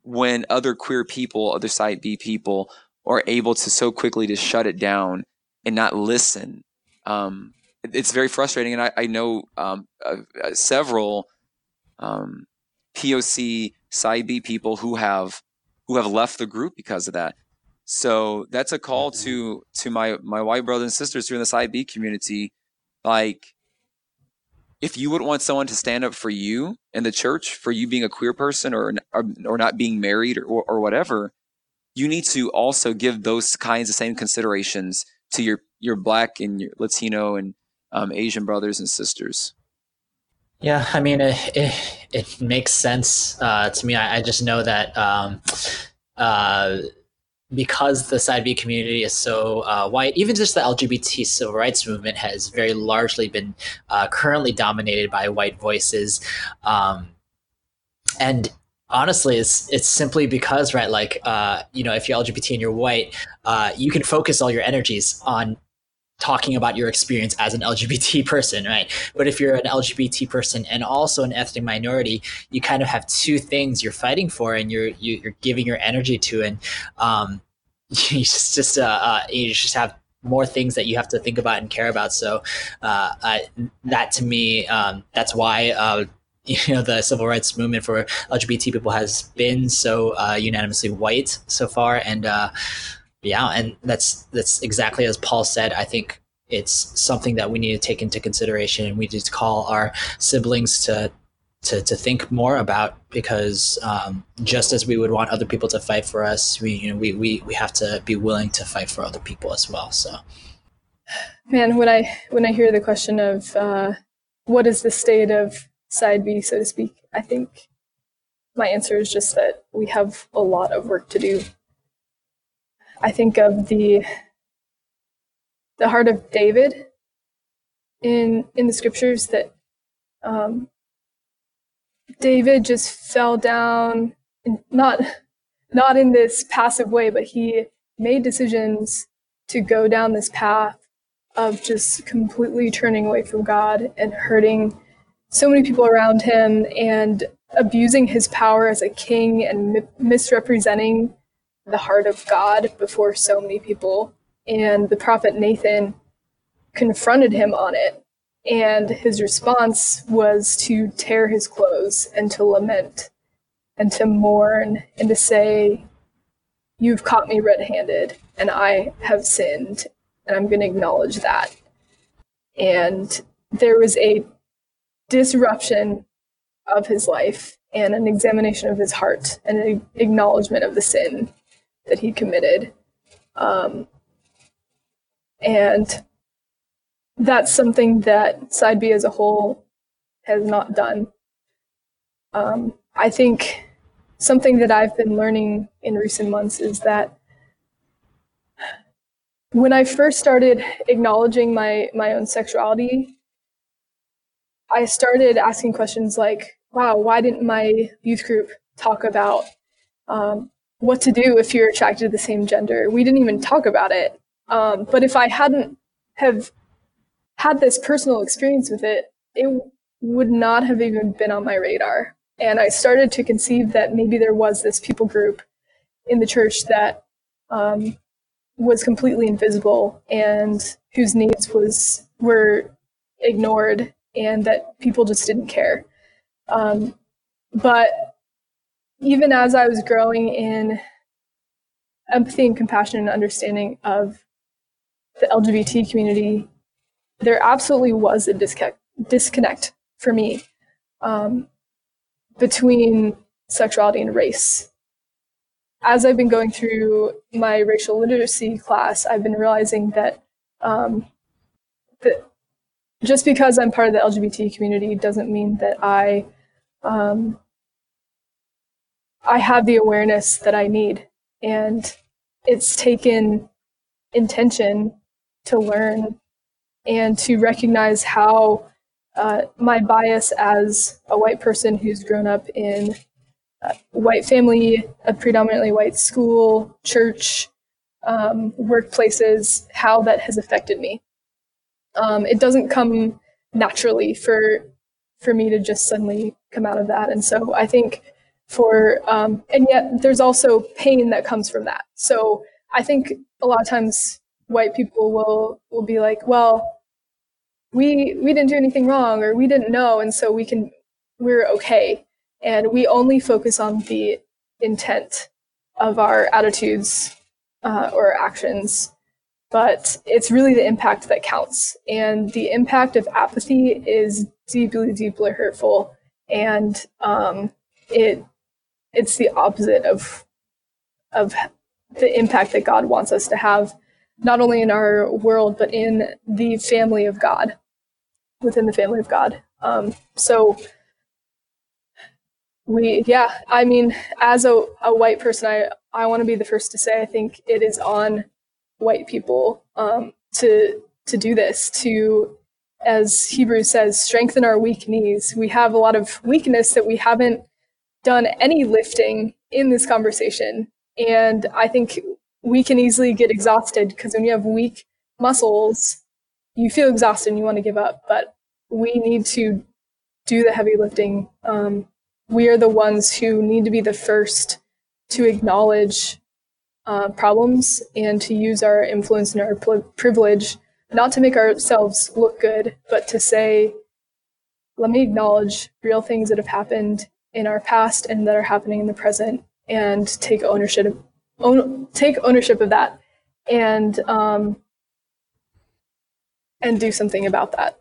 when other queer people, other side B people, are able to so quickly to shut it down and not listen. Um, it's very frustrating, and I, I know um, uh, uh, several um, POC side B people who have who have left the group because of that. So that's a call mm-hmm. to to my my white brothers and sisters here in the side B community. Like, if you would want someone to stand up for you in the church for you being a queer person or or, or not being married or, or whatever, you need to also give those kinds of same considerations to your your black and your Latino and um, Asian brothers and sisters. Yeah, I mean, it, it, it makes sense uh, to me. I, I, just know that um, uh, because the side B community is so uh, white, even just the LGBT civil rights movement has very largely been uh, currently dominated by white voices. Um, and honestly it's it's simply because right like uh, you know if you're lgbt and you're white uh, you can focus all your energies on talking about your experience as an LGBT person, right? But if you're an LGBT person and also an ethnic minority, you kind of have two things you're fighting for, and you're you, are you are giving your energy to, and um, you just just uh, uh, you just have more things that you have to think about and care about. So uh, I, that to me, um, that's why. Uh, you know the civil rights movement for LGBT people has been so uh, unanimously white so far, and uh, yeah, and that's that's exactly as Paul said. I think it's something that we need to take into consideration, and we need to call our siblings to to, to think more about because um, just as we would want other people to fight for us, we you know we, we we have to be willing to fight for other people as well. So, man, when I when I hear the question of uh, what is the state of side B, so to speak, I think my answer is just that we have a lot of work to do I think of the the heart of David in in the scriptures that um, David just fell down, not not in this passive way, but he made decisions to go down this path of just completely turning away from God and hurting so many people around him and abusing his power as a king and mi- misrepresenting the heart of God before so many people. And the prophet Nathan confronted him on it. And his response was to tear his clothes and to lament and to mourn and to say, You've caught me red handed and I have sinned, and I'm going to acknowledge that. And there was a disruption of his life and an examination of his heart and an acknowledgement of the sin that he committed. Um, and that's something that Side B as a whole has not done. Um, I think something that I've been learning in recent months is that when I first started acknowledging my, my own sexuality, I started asking questions like, wow, why didn't my youth group talk about um, what to do if you're attracted to the same gender. We didn't even talk about it. Um, but if I hadn't have had this personal experience with it, it would not have even been on my radar. And I started to conceive that maybe there was this people group in the church that um, was completely invisible and whose needs was were ignored and that people just didn't care. Um, but even as I was growing in empathy and compassion and understanding of the LGBT community, there absolutely was a disconnect, for me um, between sexuality and race. As I've been going through my racial literacy class, I've been realizing that um, that just because I'm part of the LGBT community doesn't mean that I um, I have the awareness that I need, and it's taken intention to learn and to recognize how uh, my bias as a white person who's grown up in a white family, a predominantly white school, church, um, workplaces, how that has affected me. Um, it doesn't come naturally for for me to just suddenly come out of that, and so I think for um, and yet there's also pain that comes from that. So I think a lot of times white people will will be like, well, we we didn't do anything wrong or we didn't know and so we can we're okay. And we only focus on the intent of our attitudes uh, or actions. But it's really the impact that counts. And the impact of apathy is deeply deeply hurtful. And um, it it's the opposite of of the impact that god wants us to have not only in our world, but in the family of God, within the family of God. Um, so we, yeah, I mean, as a, a white person, I, I want to be the first to say I think it is on white people um, to to do this to as Hebrews says, strengthen our weak knees. We have a lot of weakness that we haven't done any lifting in this conversation. And I think we can easily get exhausted because when you have weak muscles, you feel exhausted and you want to give up. But we need to do the heavy lifting. Um, we are the ones who need to be the first to acknowledge uh, problems and to use our influence and our privilege, not to make ourselves look good, but to say, let me acknowledge real things that have happened in our past and that are happening in the present and take ownership own, take ownership of that and um, and do something about that.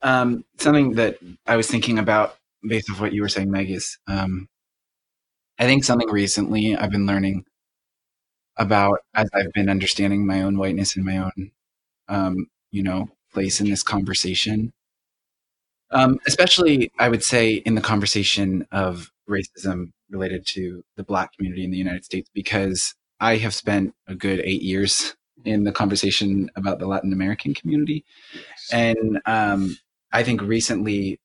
Um, something that I was thinking about based off what you were saying, Meg, is um, I think something recently I've been learning about as I've been understanding my own whiteness and my own, um, you know, place in this conversation. Um, especially, I would say, in the conversation of racism related to the black community in the United States because I have spent a good eight years in the conversation about the Latin American community. And um, I think recently,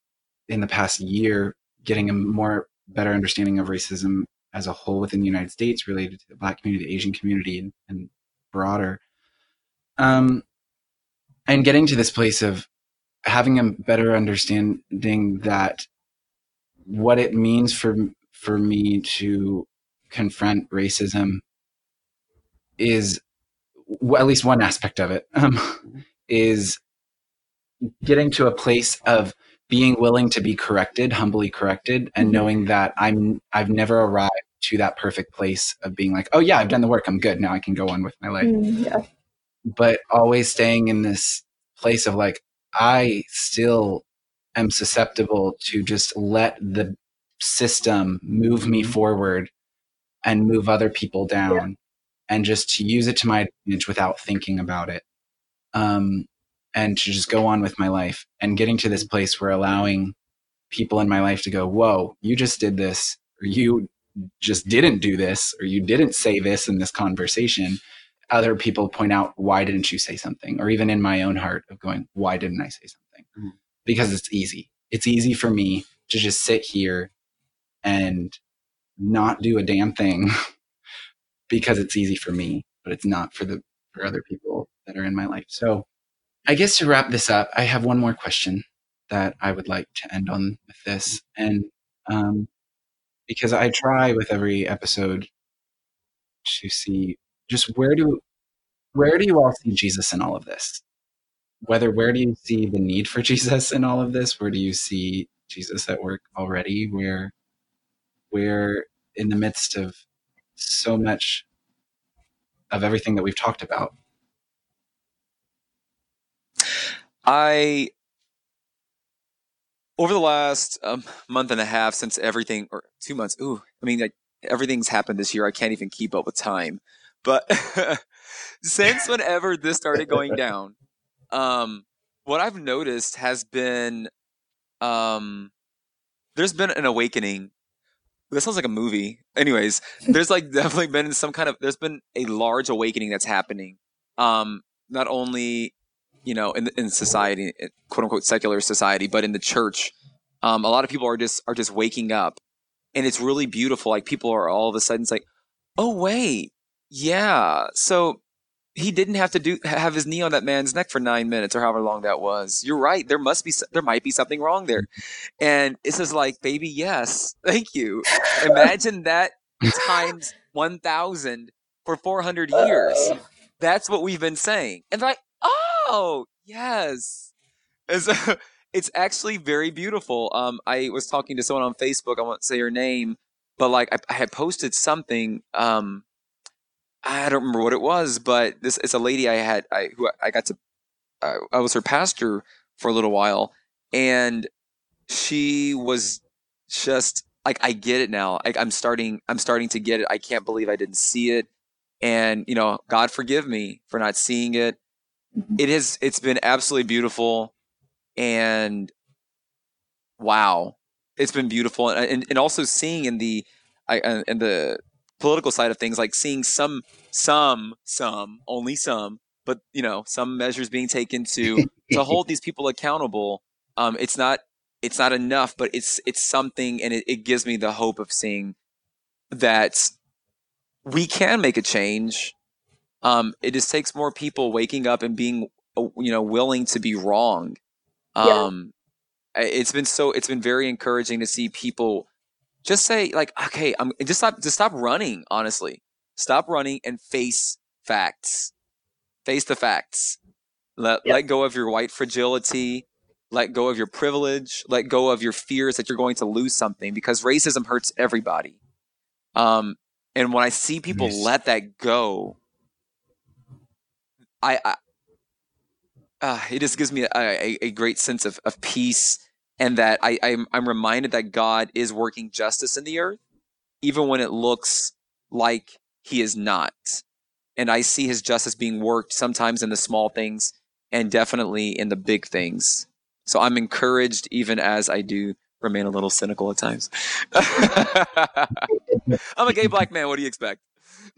in the past year, getting a more better understanding of racism as a whole within the United States related to the black community, the Asian community, and, and broader. Um, and getting to this place of having a better understanding that what it means for for me to confront racism is well, at least one aspect of it um, is getting to a place of being willing to be corrected, humbly corrected, and mm-hmm. knowing that I'm I've never arrived to that perfect place of being like, oh yeah, I've done the work, I'm good now, I can go on with my life. Mm, yeah. But always staying in this place of like, I still am susceptible to just let the system move me mm-hmm. forward and move other people down yeah. and just to use it to my advantage without thinking about it um, and to just go on with my life and getting to this place where allowing people in my life to go whoa you just did this or you just didn't do this or you didn't say this in this conversation other people point out why didn't you say something or even in my own heart of going why didn't i say something mm-hmm. because it's easy it's easy for me to just sit here and not do a damn thing because it's easy for me, but it's not for the for other people that are in my life. So I guess to wrap this up, I have one more question that I would like to end on with this. And Um, because I try with every episode to see just where do where do you all see Jesus in all of this? Whether where do you see the need for Jesus in all of this? Where do you see Jesus at work already? Where where in the midst of so much of everything that we've talked about? I over the last um, month and a half since everything or two months ooh i mean like everything's happened this year i can't even keep up with time but since whenever this started going down um what i've noticed has been um there's been an awakening. This sounds like a movie. Anyways there's like definitely been some kind of there's been a large awakening that's happening um not only you know, in in society, quote unquote secular society, but in the church, um, a lot of people are just are just waking up, and it's really beautiful. Like people are all of a sudden it's like, oh wait, yeah, so he didn't have to do have his knee on that man's neck for nine minutes or however long that was. You're right. There must be there might be something wrong there, and it's just like, baby, yes, thank you. Imagine that times one thousand for four hundred years. That's what we've been saying, and like, oh yes it's, it's actually very beautiful um i was talking to someone on facebook i won't say her name but like i, I had posted something um i don't remember what it was but this it's a lady i had i who i got to uh, i was her pastor for a little while and she was just like i get it now. Like i'm starting i'm starting to get it. I can't believe i didn't see it. And you know god forgive me for not seeing it. It is it's been absolutely beautiful and wow. It's been beautiful and, and, and also seeing in the I, uh, in the political side of things like seeing some some some only some but you know some measures being taken to to hold these people accountable um it's not it's not enough but it's it's something and it, it gives me the hope of seeing that we can make a change um, it just takes more people waking up and being uh, you know willing to be wrong um, yeah. it's been so it's been very encouraging to see people just say like okay i'm just stop just stop running honestly. Stop running and face facts. Face the facts. Let let go of your white fragility. Let go of your privilege. Let go of your fears that you're going to lose something because racism hurts everybody. Um and when i see people yes. let that go I, I uh, it just gives me a, a, a, great sense of, of peace and that I, I'm, I'm reminded that God is working justice in the earth, even when it looks like he is not. And I see his justice being worked sometimes in the small things and definitely in the big things. So I'm encouraged even as I do remain a little cynical at times. I'm a gay black man. What do you expect?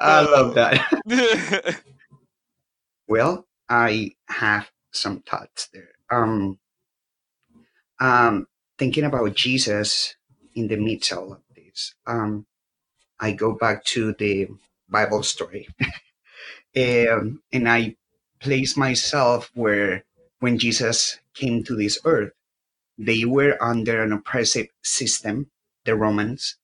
I love that. well, I have some thoughts there. Um, um, thinking about Jesus in the midst of all of this, um, I go back to the Bible story, um, and I place myself where when Jesus came to this earth, they were under an oppressive system, the Romans.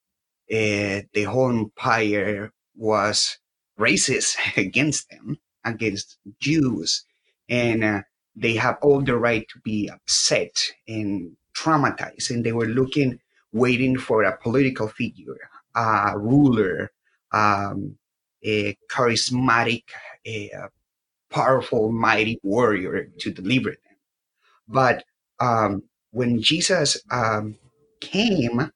Uh, the whole empire was racist against them, against Jews, and uh, they have all the right to be upset and traumatized. And they were looking, waiting for a political figure, a ruler, um, a charismatic, a powerful, mighty warrior to deliver them. But um, when Jesus um, came,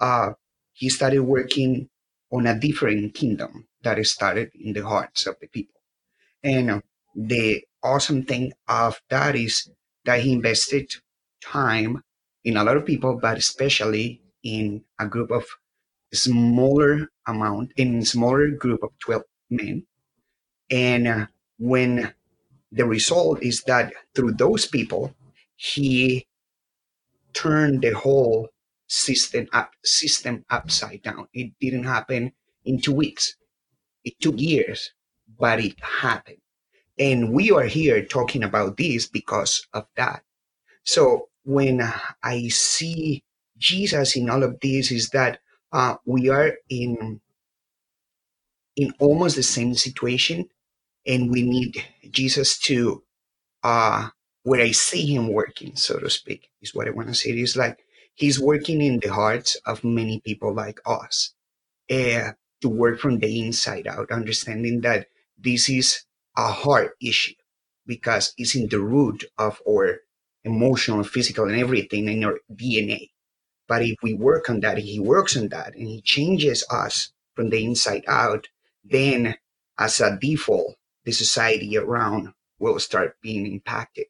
uh, he started working on a different kingdom that started in the hearts of the people. And the awesome thing of that is that he invested time in a lot of people, but especially in a group of smaller amount, in smaller group of 12 men. And uh, when the result is that through those people, he turned the whole system up system upside down. It didn't happen in two weeks. It took years, but it happened. And we are here talking about this because of that. So when I see Jesus in all of this, is that uh, we are in in almost the same situation, and we need Jesus to uh, where I see him working, so to speak, is what I want to say. It is like he's working in the hearts of many people like us uh, to work from the inside out, understanding that this is a heart issue because it's in the root of our emotional, physical, and everything in our DNA. But if we work on that, he works on that, and he changes us from the inside out, then as a default, the society around will start being impacted.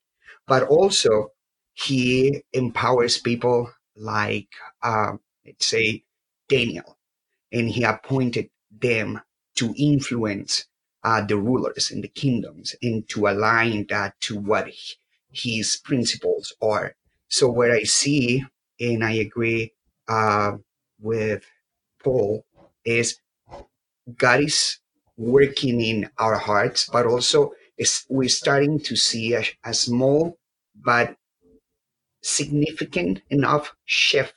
But also, he empowers people like, uh, let's say, Daniel, and he appointed them to influence uh, the rulers and the kingdoms and to align that to what his principles are. So, what I see, and I agree uh, with Paul, is God is working in our hearts, but also we're starting to see a, a small but significant enough shift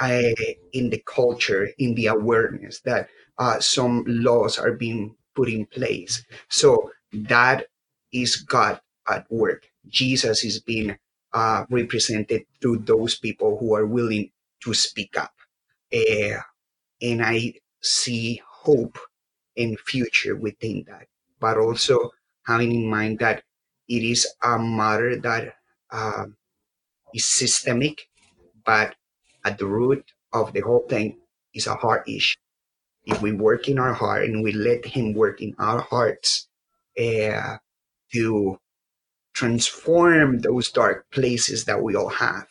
uh, in the culture, in the awareness that uh, some laws are being put in place. So that is God at work. Jesus is being uh, represented through those people who are willing to speak up. Uh, and I see hope and future within that, but also having in mind that it is a matter that um, is systemic, but at the root of the whole thing is a heart issue. If we work in our heart and we let Him work in our hearts uh, to transform those dark places that we all have,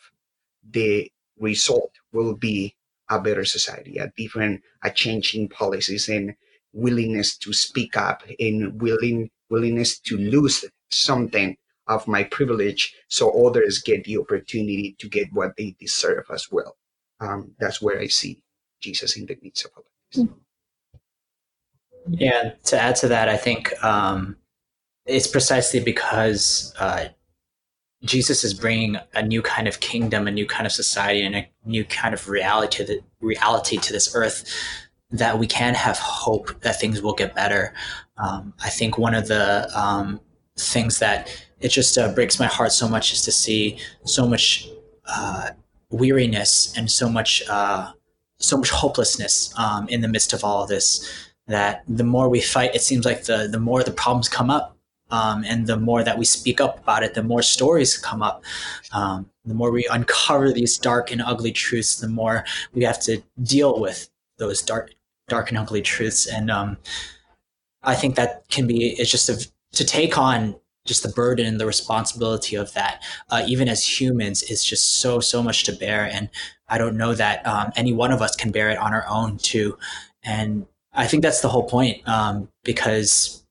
the result will be a better society, a different, a change in policies and willingness to speak up and willing willingness to lose something of my privilege so others get the opportunity to get what they deserve as well. Um, that's where I see Jesus in the midst of all this. Yeah, to add to that, I think um, it's precisely because uh, Jesus is bringing a new kind of kingdom, a new kind of society, and a new kind of reality to the reality to this earth that we can have hope that things will get better. Um, I think one of the um, things that it just uh, breaks my heart so much is to see so much uh, weariness and so much uh, so much hopelessness um, in the midst of all of this. That the more we fight, it seems like the the more the problems come up. Um, and the more that we speak up about it, the more stories come up. Um, the more we uncover these dark and ugly truths, the more we have to deal with those dark, dark and ugly truths. And um, I think that can be it's just a, to take on just the burden and the responsibility of that, uh, even as humans, is just so so much to bear. And I don't know that um, any one of us can bear it on our own too. And I think that's the whole point, um, because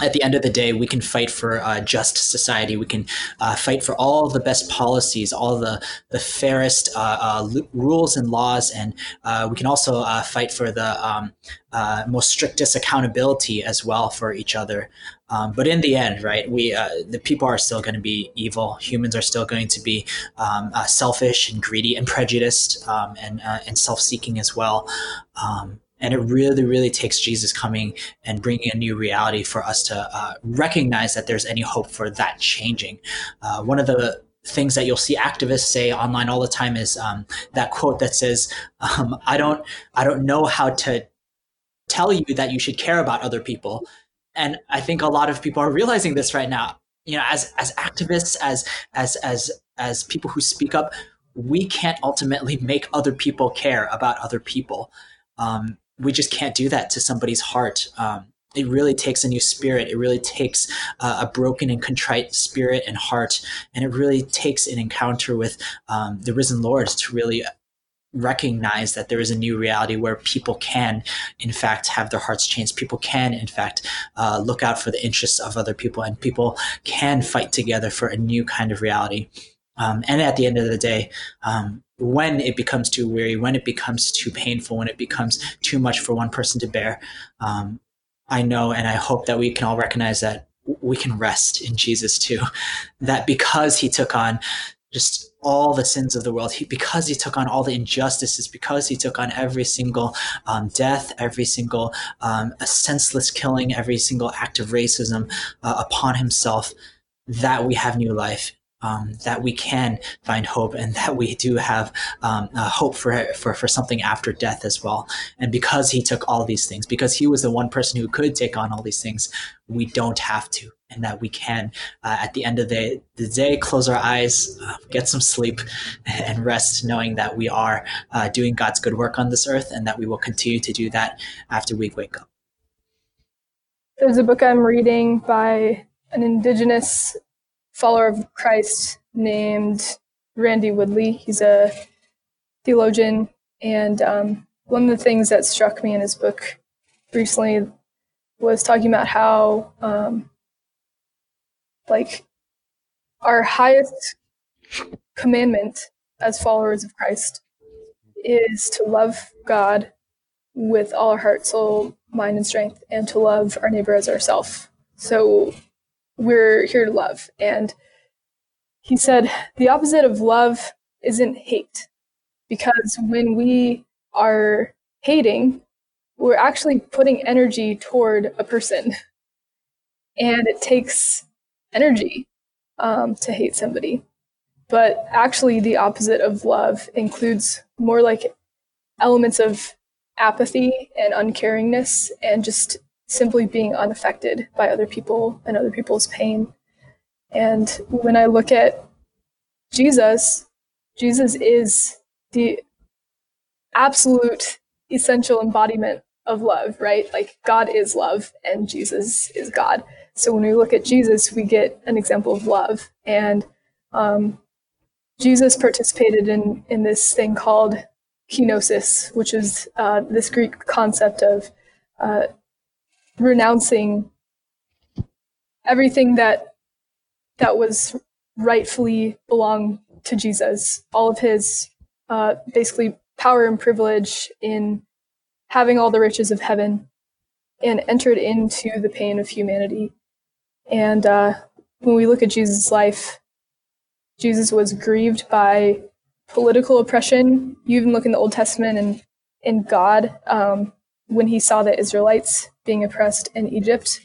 at the end of the day, we can fight for a just society. We can uh, fight for all the best policies, all the the fairest uh, uh, rules and laws, and uh, we can also uh, fight for the um, uh, most strictest accountability as well for each other. Um, but in the end, right, we the people are still going to be evil. Humans are still going to be um, selfish and greedy and prejudiced um, and and self seeking as well. And it really, really takes Jesus coming and bringing a new reality for us to uh, recognize that there's any hope for that changing. Uh, one of the things that you'll see activists say online all the time is um, that quote that says, um, "I don't, I don't know how to tell you that you should care about other people." And I think a lot of people are realizing this right now. You know, as as activists, as as as as people who speak up, we can't ultimately make other people care about other people. Um, we just can't do that to somebody's heart. Um, it really takes a new spirit. It really takes uh, a broken and contrite spirit and heart, and it really takes an encounter with um, the risen Lord to really recognize that there is a new reality where people can, in fact, have their hearts changed. People can, in fact, uh, look out for the interests of other people, and people can fight together for a new kind of reality. Um, and at the end of the day, um, when it becomes too weary, when it becomes too painful, when it becomes too much for one person to bear, um, I know and I hope that we can all recognize that we can rest in Jesus too. That because he took on just all the sins of the world. He, because he took on all the injustices, because he took on every single um, death, every single um, senseless killing, every single act of racism uh, upon himself, that we have new life. Um, that we can find hope and that we do have um, uh, hope for, for for something after death as well. And because he took all these things, because he was the one person who could take on all these things, we don't have to and that we can, uh, at the end of the, the day, close our eyes, uh, get some sleep, and rest, knowing that we are uh, doing God's good work on this earth and that we will continue to do that after we wake up. There's a book I'm reading by an indigenous follower of Christ named Randy Woodley. He's a theologian, and um, one of the things that struck me in his book recently was talking about how um, like our highest commandment as followers of Christ is to love God with all our heart, soul, mind, and strength, and to love our neighbor as ourselves. So we're here to love. And he said the opposite of love isn't hate, because when we are hating, we're actually putting energy toward a person. And it takes energy um, to hate somebody. But actually, the opposite of love includes more like elements of apathy and uncaringness and just simply being unaffected by other people and other people's pain. And when I look at Jesus, Jesus is the absolute essential embodiment of love, right? Like God is love and Jesus is God. So when we look at Jesus, we get an example of love. And um, Jesus participated in, in this thing called kenosis, which is uh, this Greek concept of uh, renouncing everything that that was rightfully belonged to Jesus, all of his uh, basically power and privilege in having all the riches of heaven, and entered into the pain of humanity and uh, when we look at Jesus' life, Jesus was grieved by political oppression. You even look in the Old Testament and in God, um, when he saw the Israelites being oppressed in Egypt,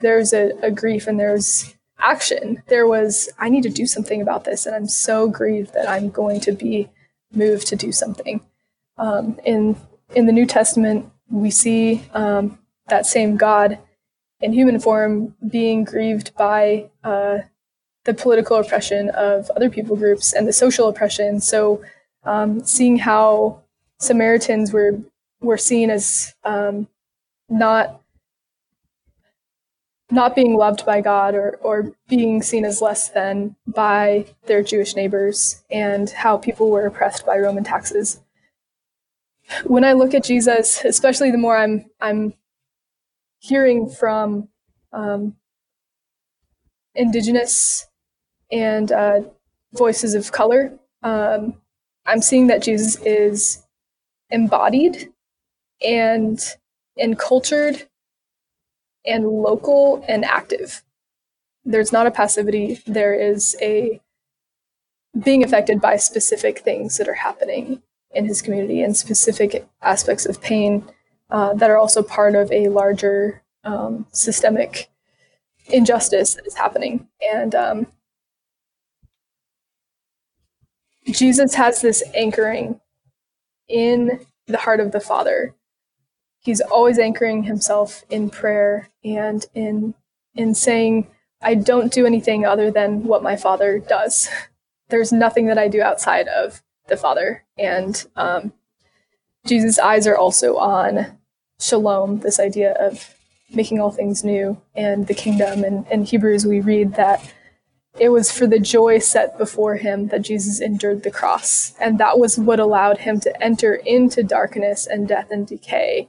there's a, a grief and there's action. There was, I need to do something about this, and I'm so grieved that I'm going to be moved to do something. Um, in in the New Testament, we see um, that same God in human form being grieved by uh, the political oppression of other people groups and the social oppression. So, um, seeing how Samaritans were were seen as um, not not being loved by God or or being seen as less than by their Jewish neighbors, and how people were oppressed by Roman taxes. When I look at Jesus, especially the more I'm I'm hearing from um, indigenous and uh, voices of color, um, I'm seeing that Jesus is embodied and encultured and local and active. There's not a passivity, there is a being affected by specific things that are happening in his community and specific aspects of pain uh, that are also part of a larger um, systemic injustice that is happening. And um, Jesus has this anchoring in the heart of the Father. He's always anchoring himself in prayer and in in saying, I don't do anything other than what my Father does. There's nothing that I do outside of the Father. And um, Jesus' eyes are also on shalom, this idea of making all things new and the kingdom. And in Hebrews, we read that it was for the joy set before him that Jesus endured the cross. And that was what allowed him to enter into darkness and death and decay.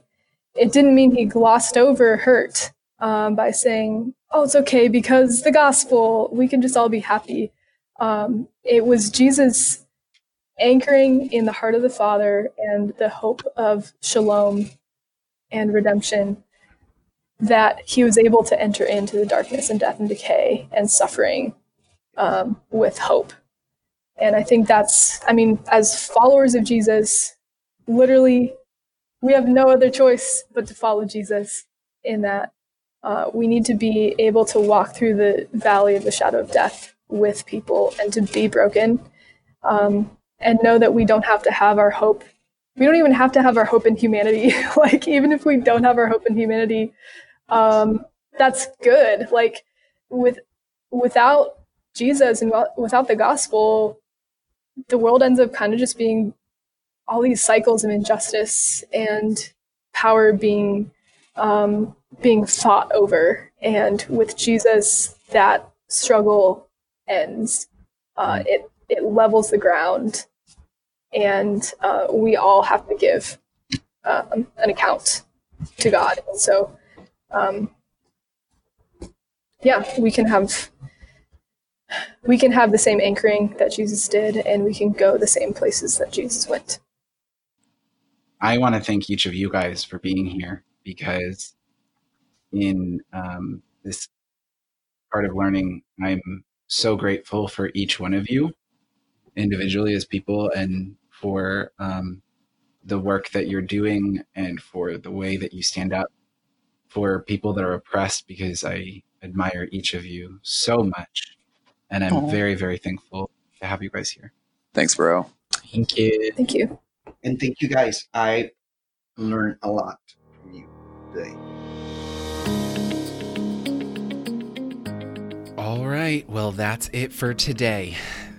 It didn't mean he glossed over hurt um, by saying, oh, it's okay because the gospel, we can just all be happy. Um, it was Jesus anchoring in the heart of the Father and the hope of shalom and redemption that he was able to enter into the darkness and death and decay and suffering um, with hope. And I think that's, I mean, as followers of Jesus, literally, we have no other choice but to follow Jesus in that. Uh, we need to be able to walk through the valley of the shadow of death with people and to be broken um, and know that we don't have to have our hope. We don't even have to have our hope in humanity. like, even if we don't have our hope in humanity, um, that's good. Like, with without Jesus and without the gospel, the world ends up kind of just being all these cycles of injustice and power being um, being fought over. And with Jesus, that struggle ends. Uh, it it levels the ground, and uh, we all have to give um, an account to God. And so, um, yeah, we can have we can have the same anchoring that Jesus did, and we can go the same places that Jesus went. I want to thank each of you guys for being here because in um, this part of learning, I'm so grateful for each one of you individually as people and for um, the work that you're doing and for the way that you stand up for people that are oppressed because I admire each of you so much. And I'm Aww. very, very thankful to have you guys here. Thanks, bro. Thank you. Thank you. And thank you guys. I learned a lot from you today. All right. Well, that's it for today.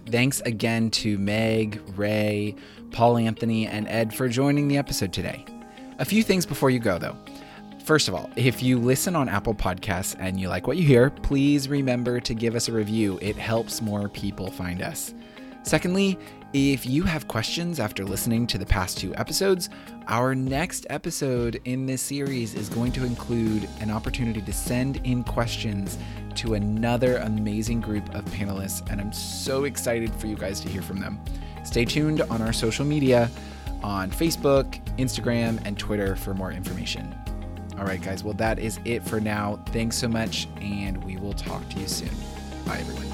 Thanks again to Meg, Ray, Paul Anthony, and Ed for joining the episode today. A few things before you go, though. First of all, if you listen on Apple Podcasts and you like what you hear, please remember to give us a review. It helps more people find us. Secondly, if you have questions after listening to the past two episodes, our next episode in this series is going to include an opportunity to send in questions to another amazing group of panelists, and I'm so excited for you guys to hear from them. Stay tuned on our social media on Facebook, Instagram, and Twitter for more information. All right, guys. Well, that is it for now. Thanks so much, and we will talk to you soon. Bye, everyone.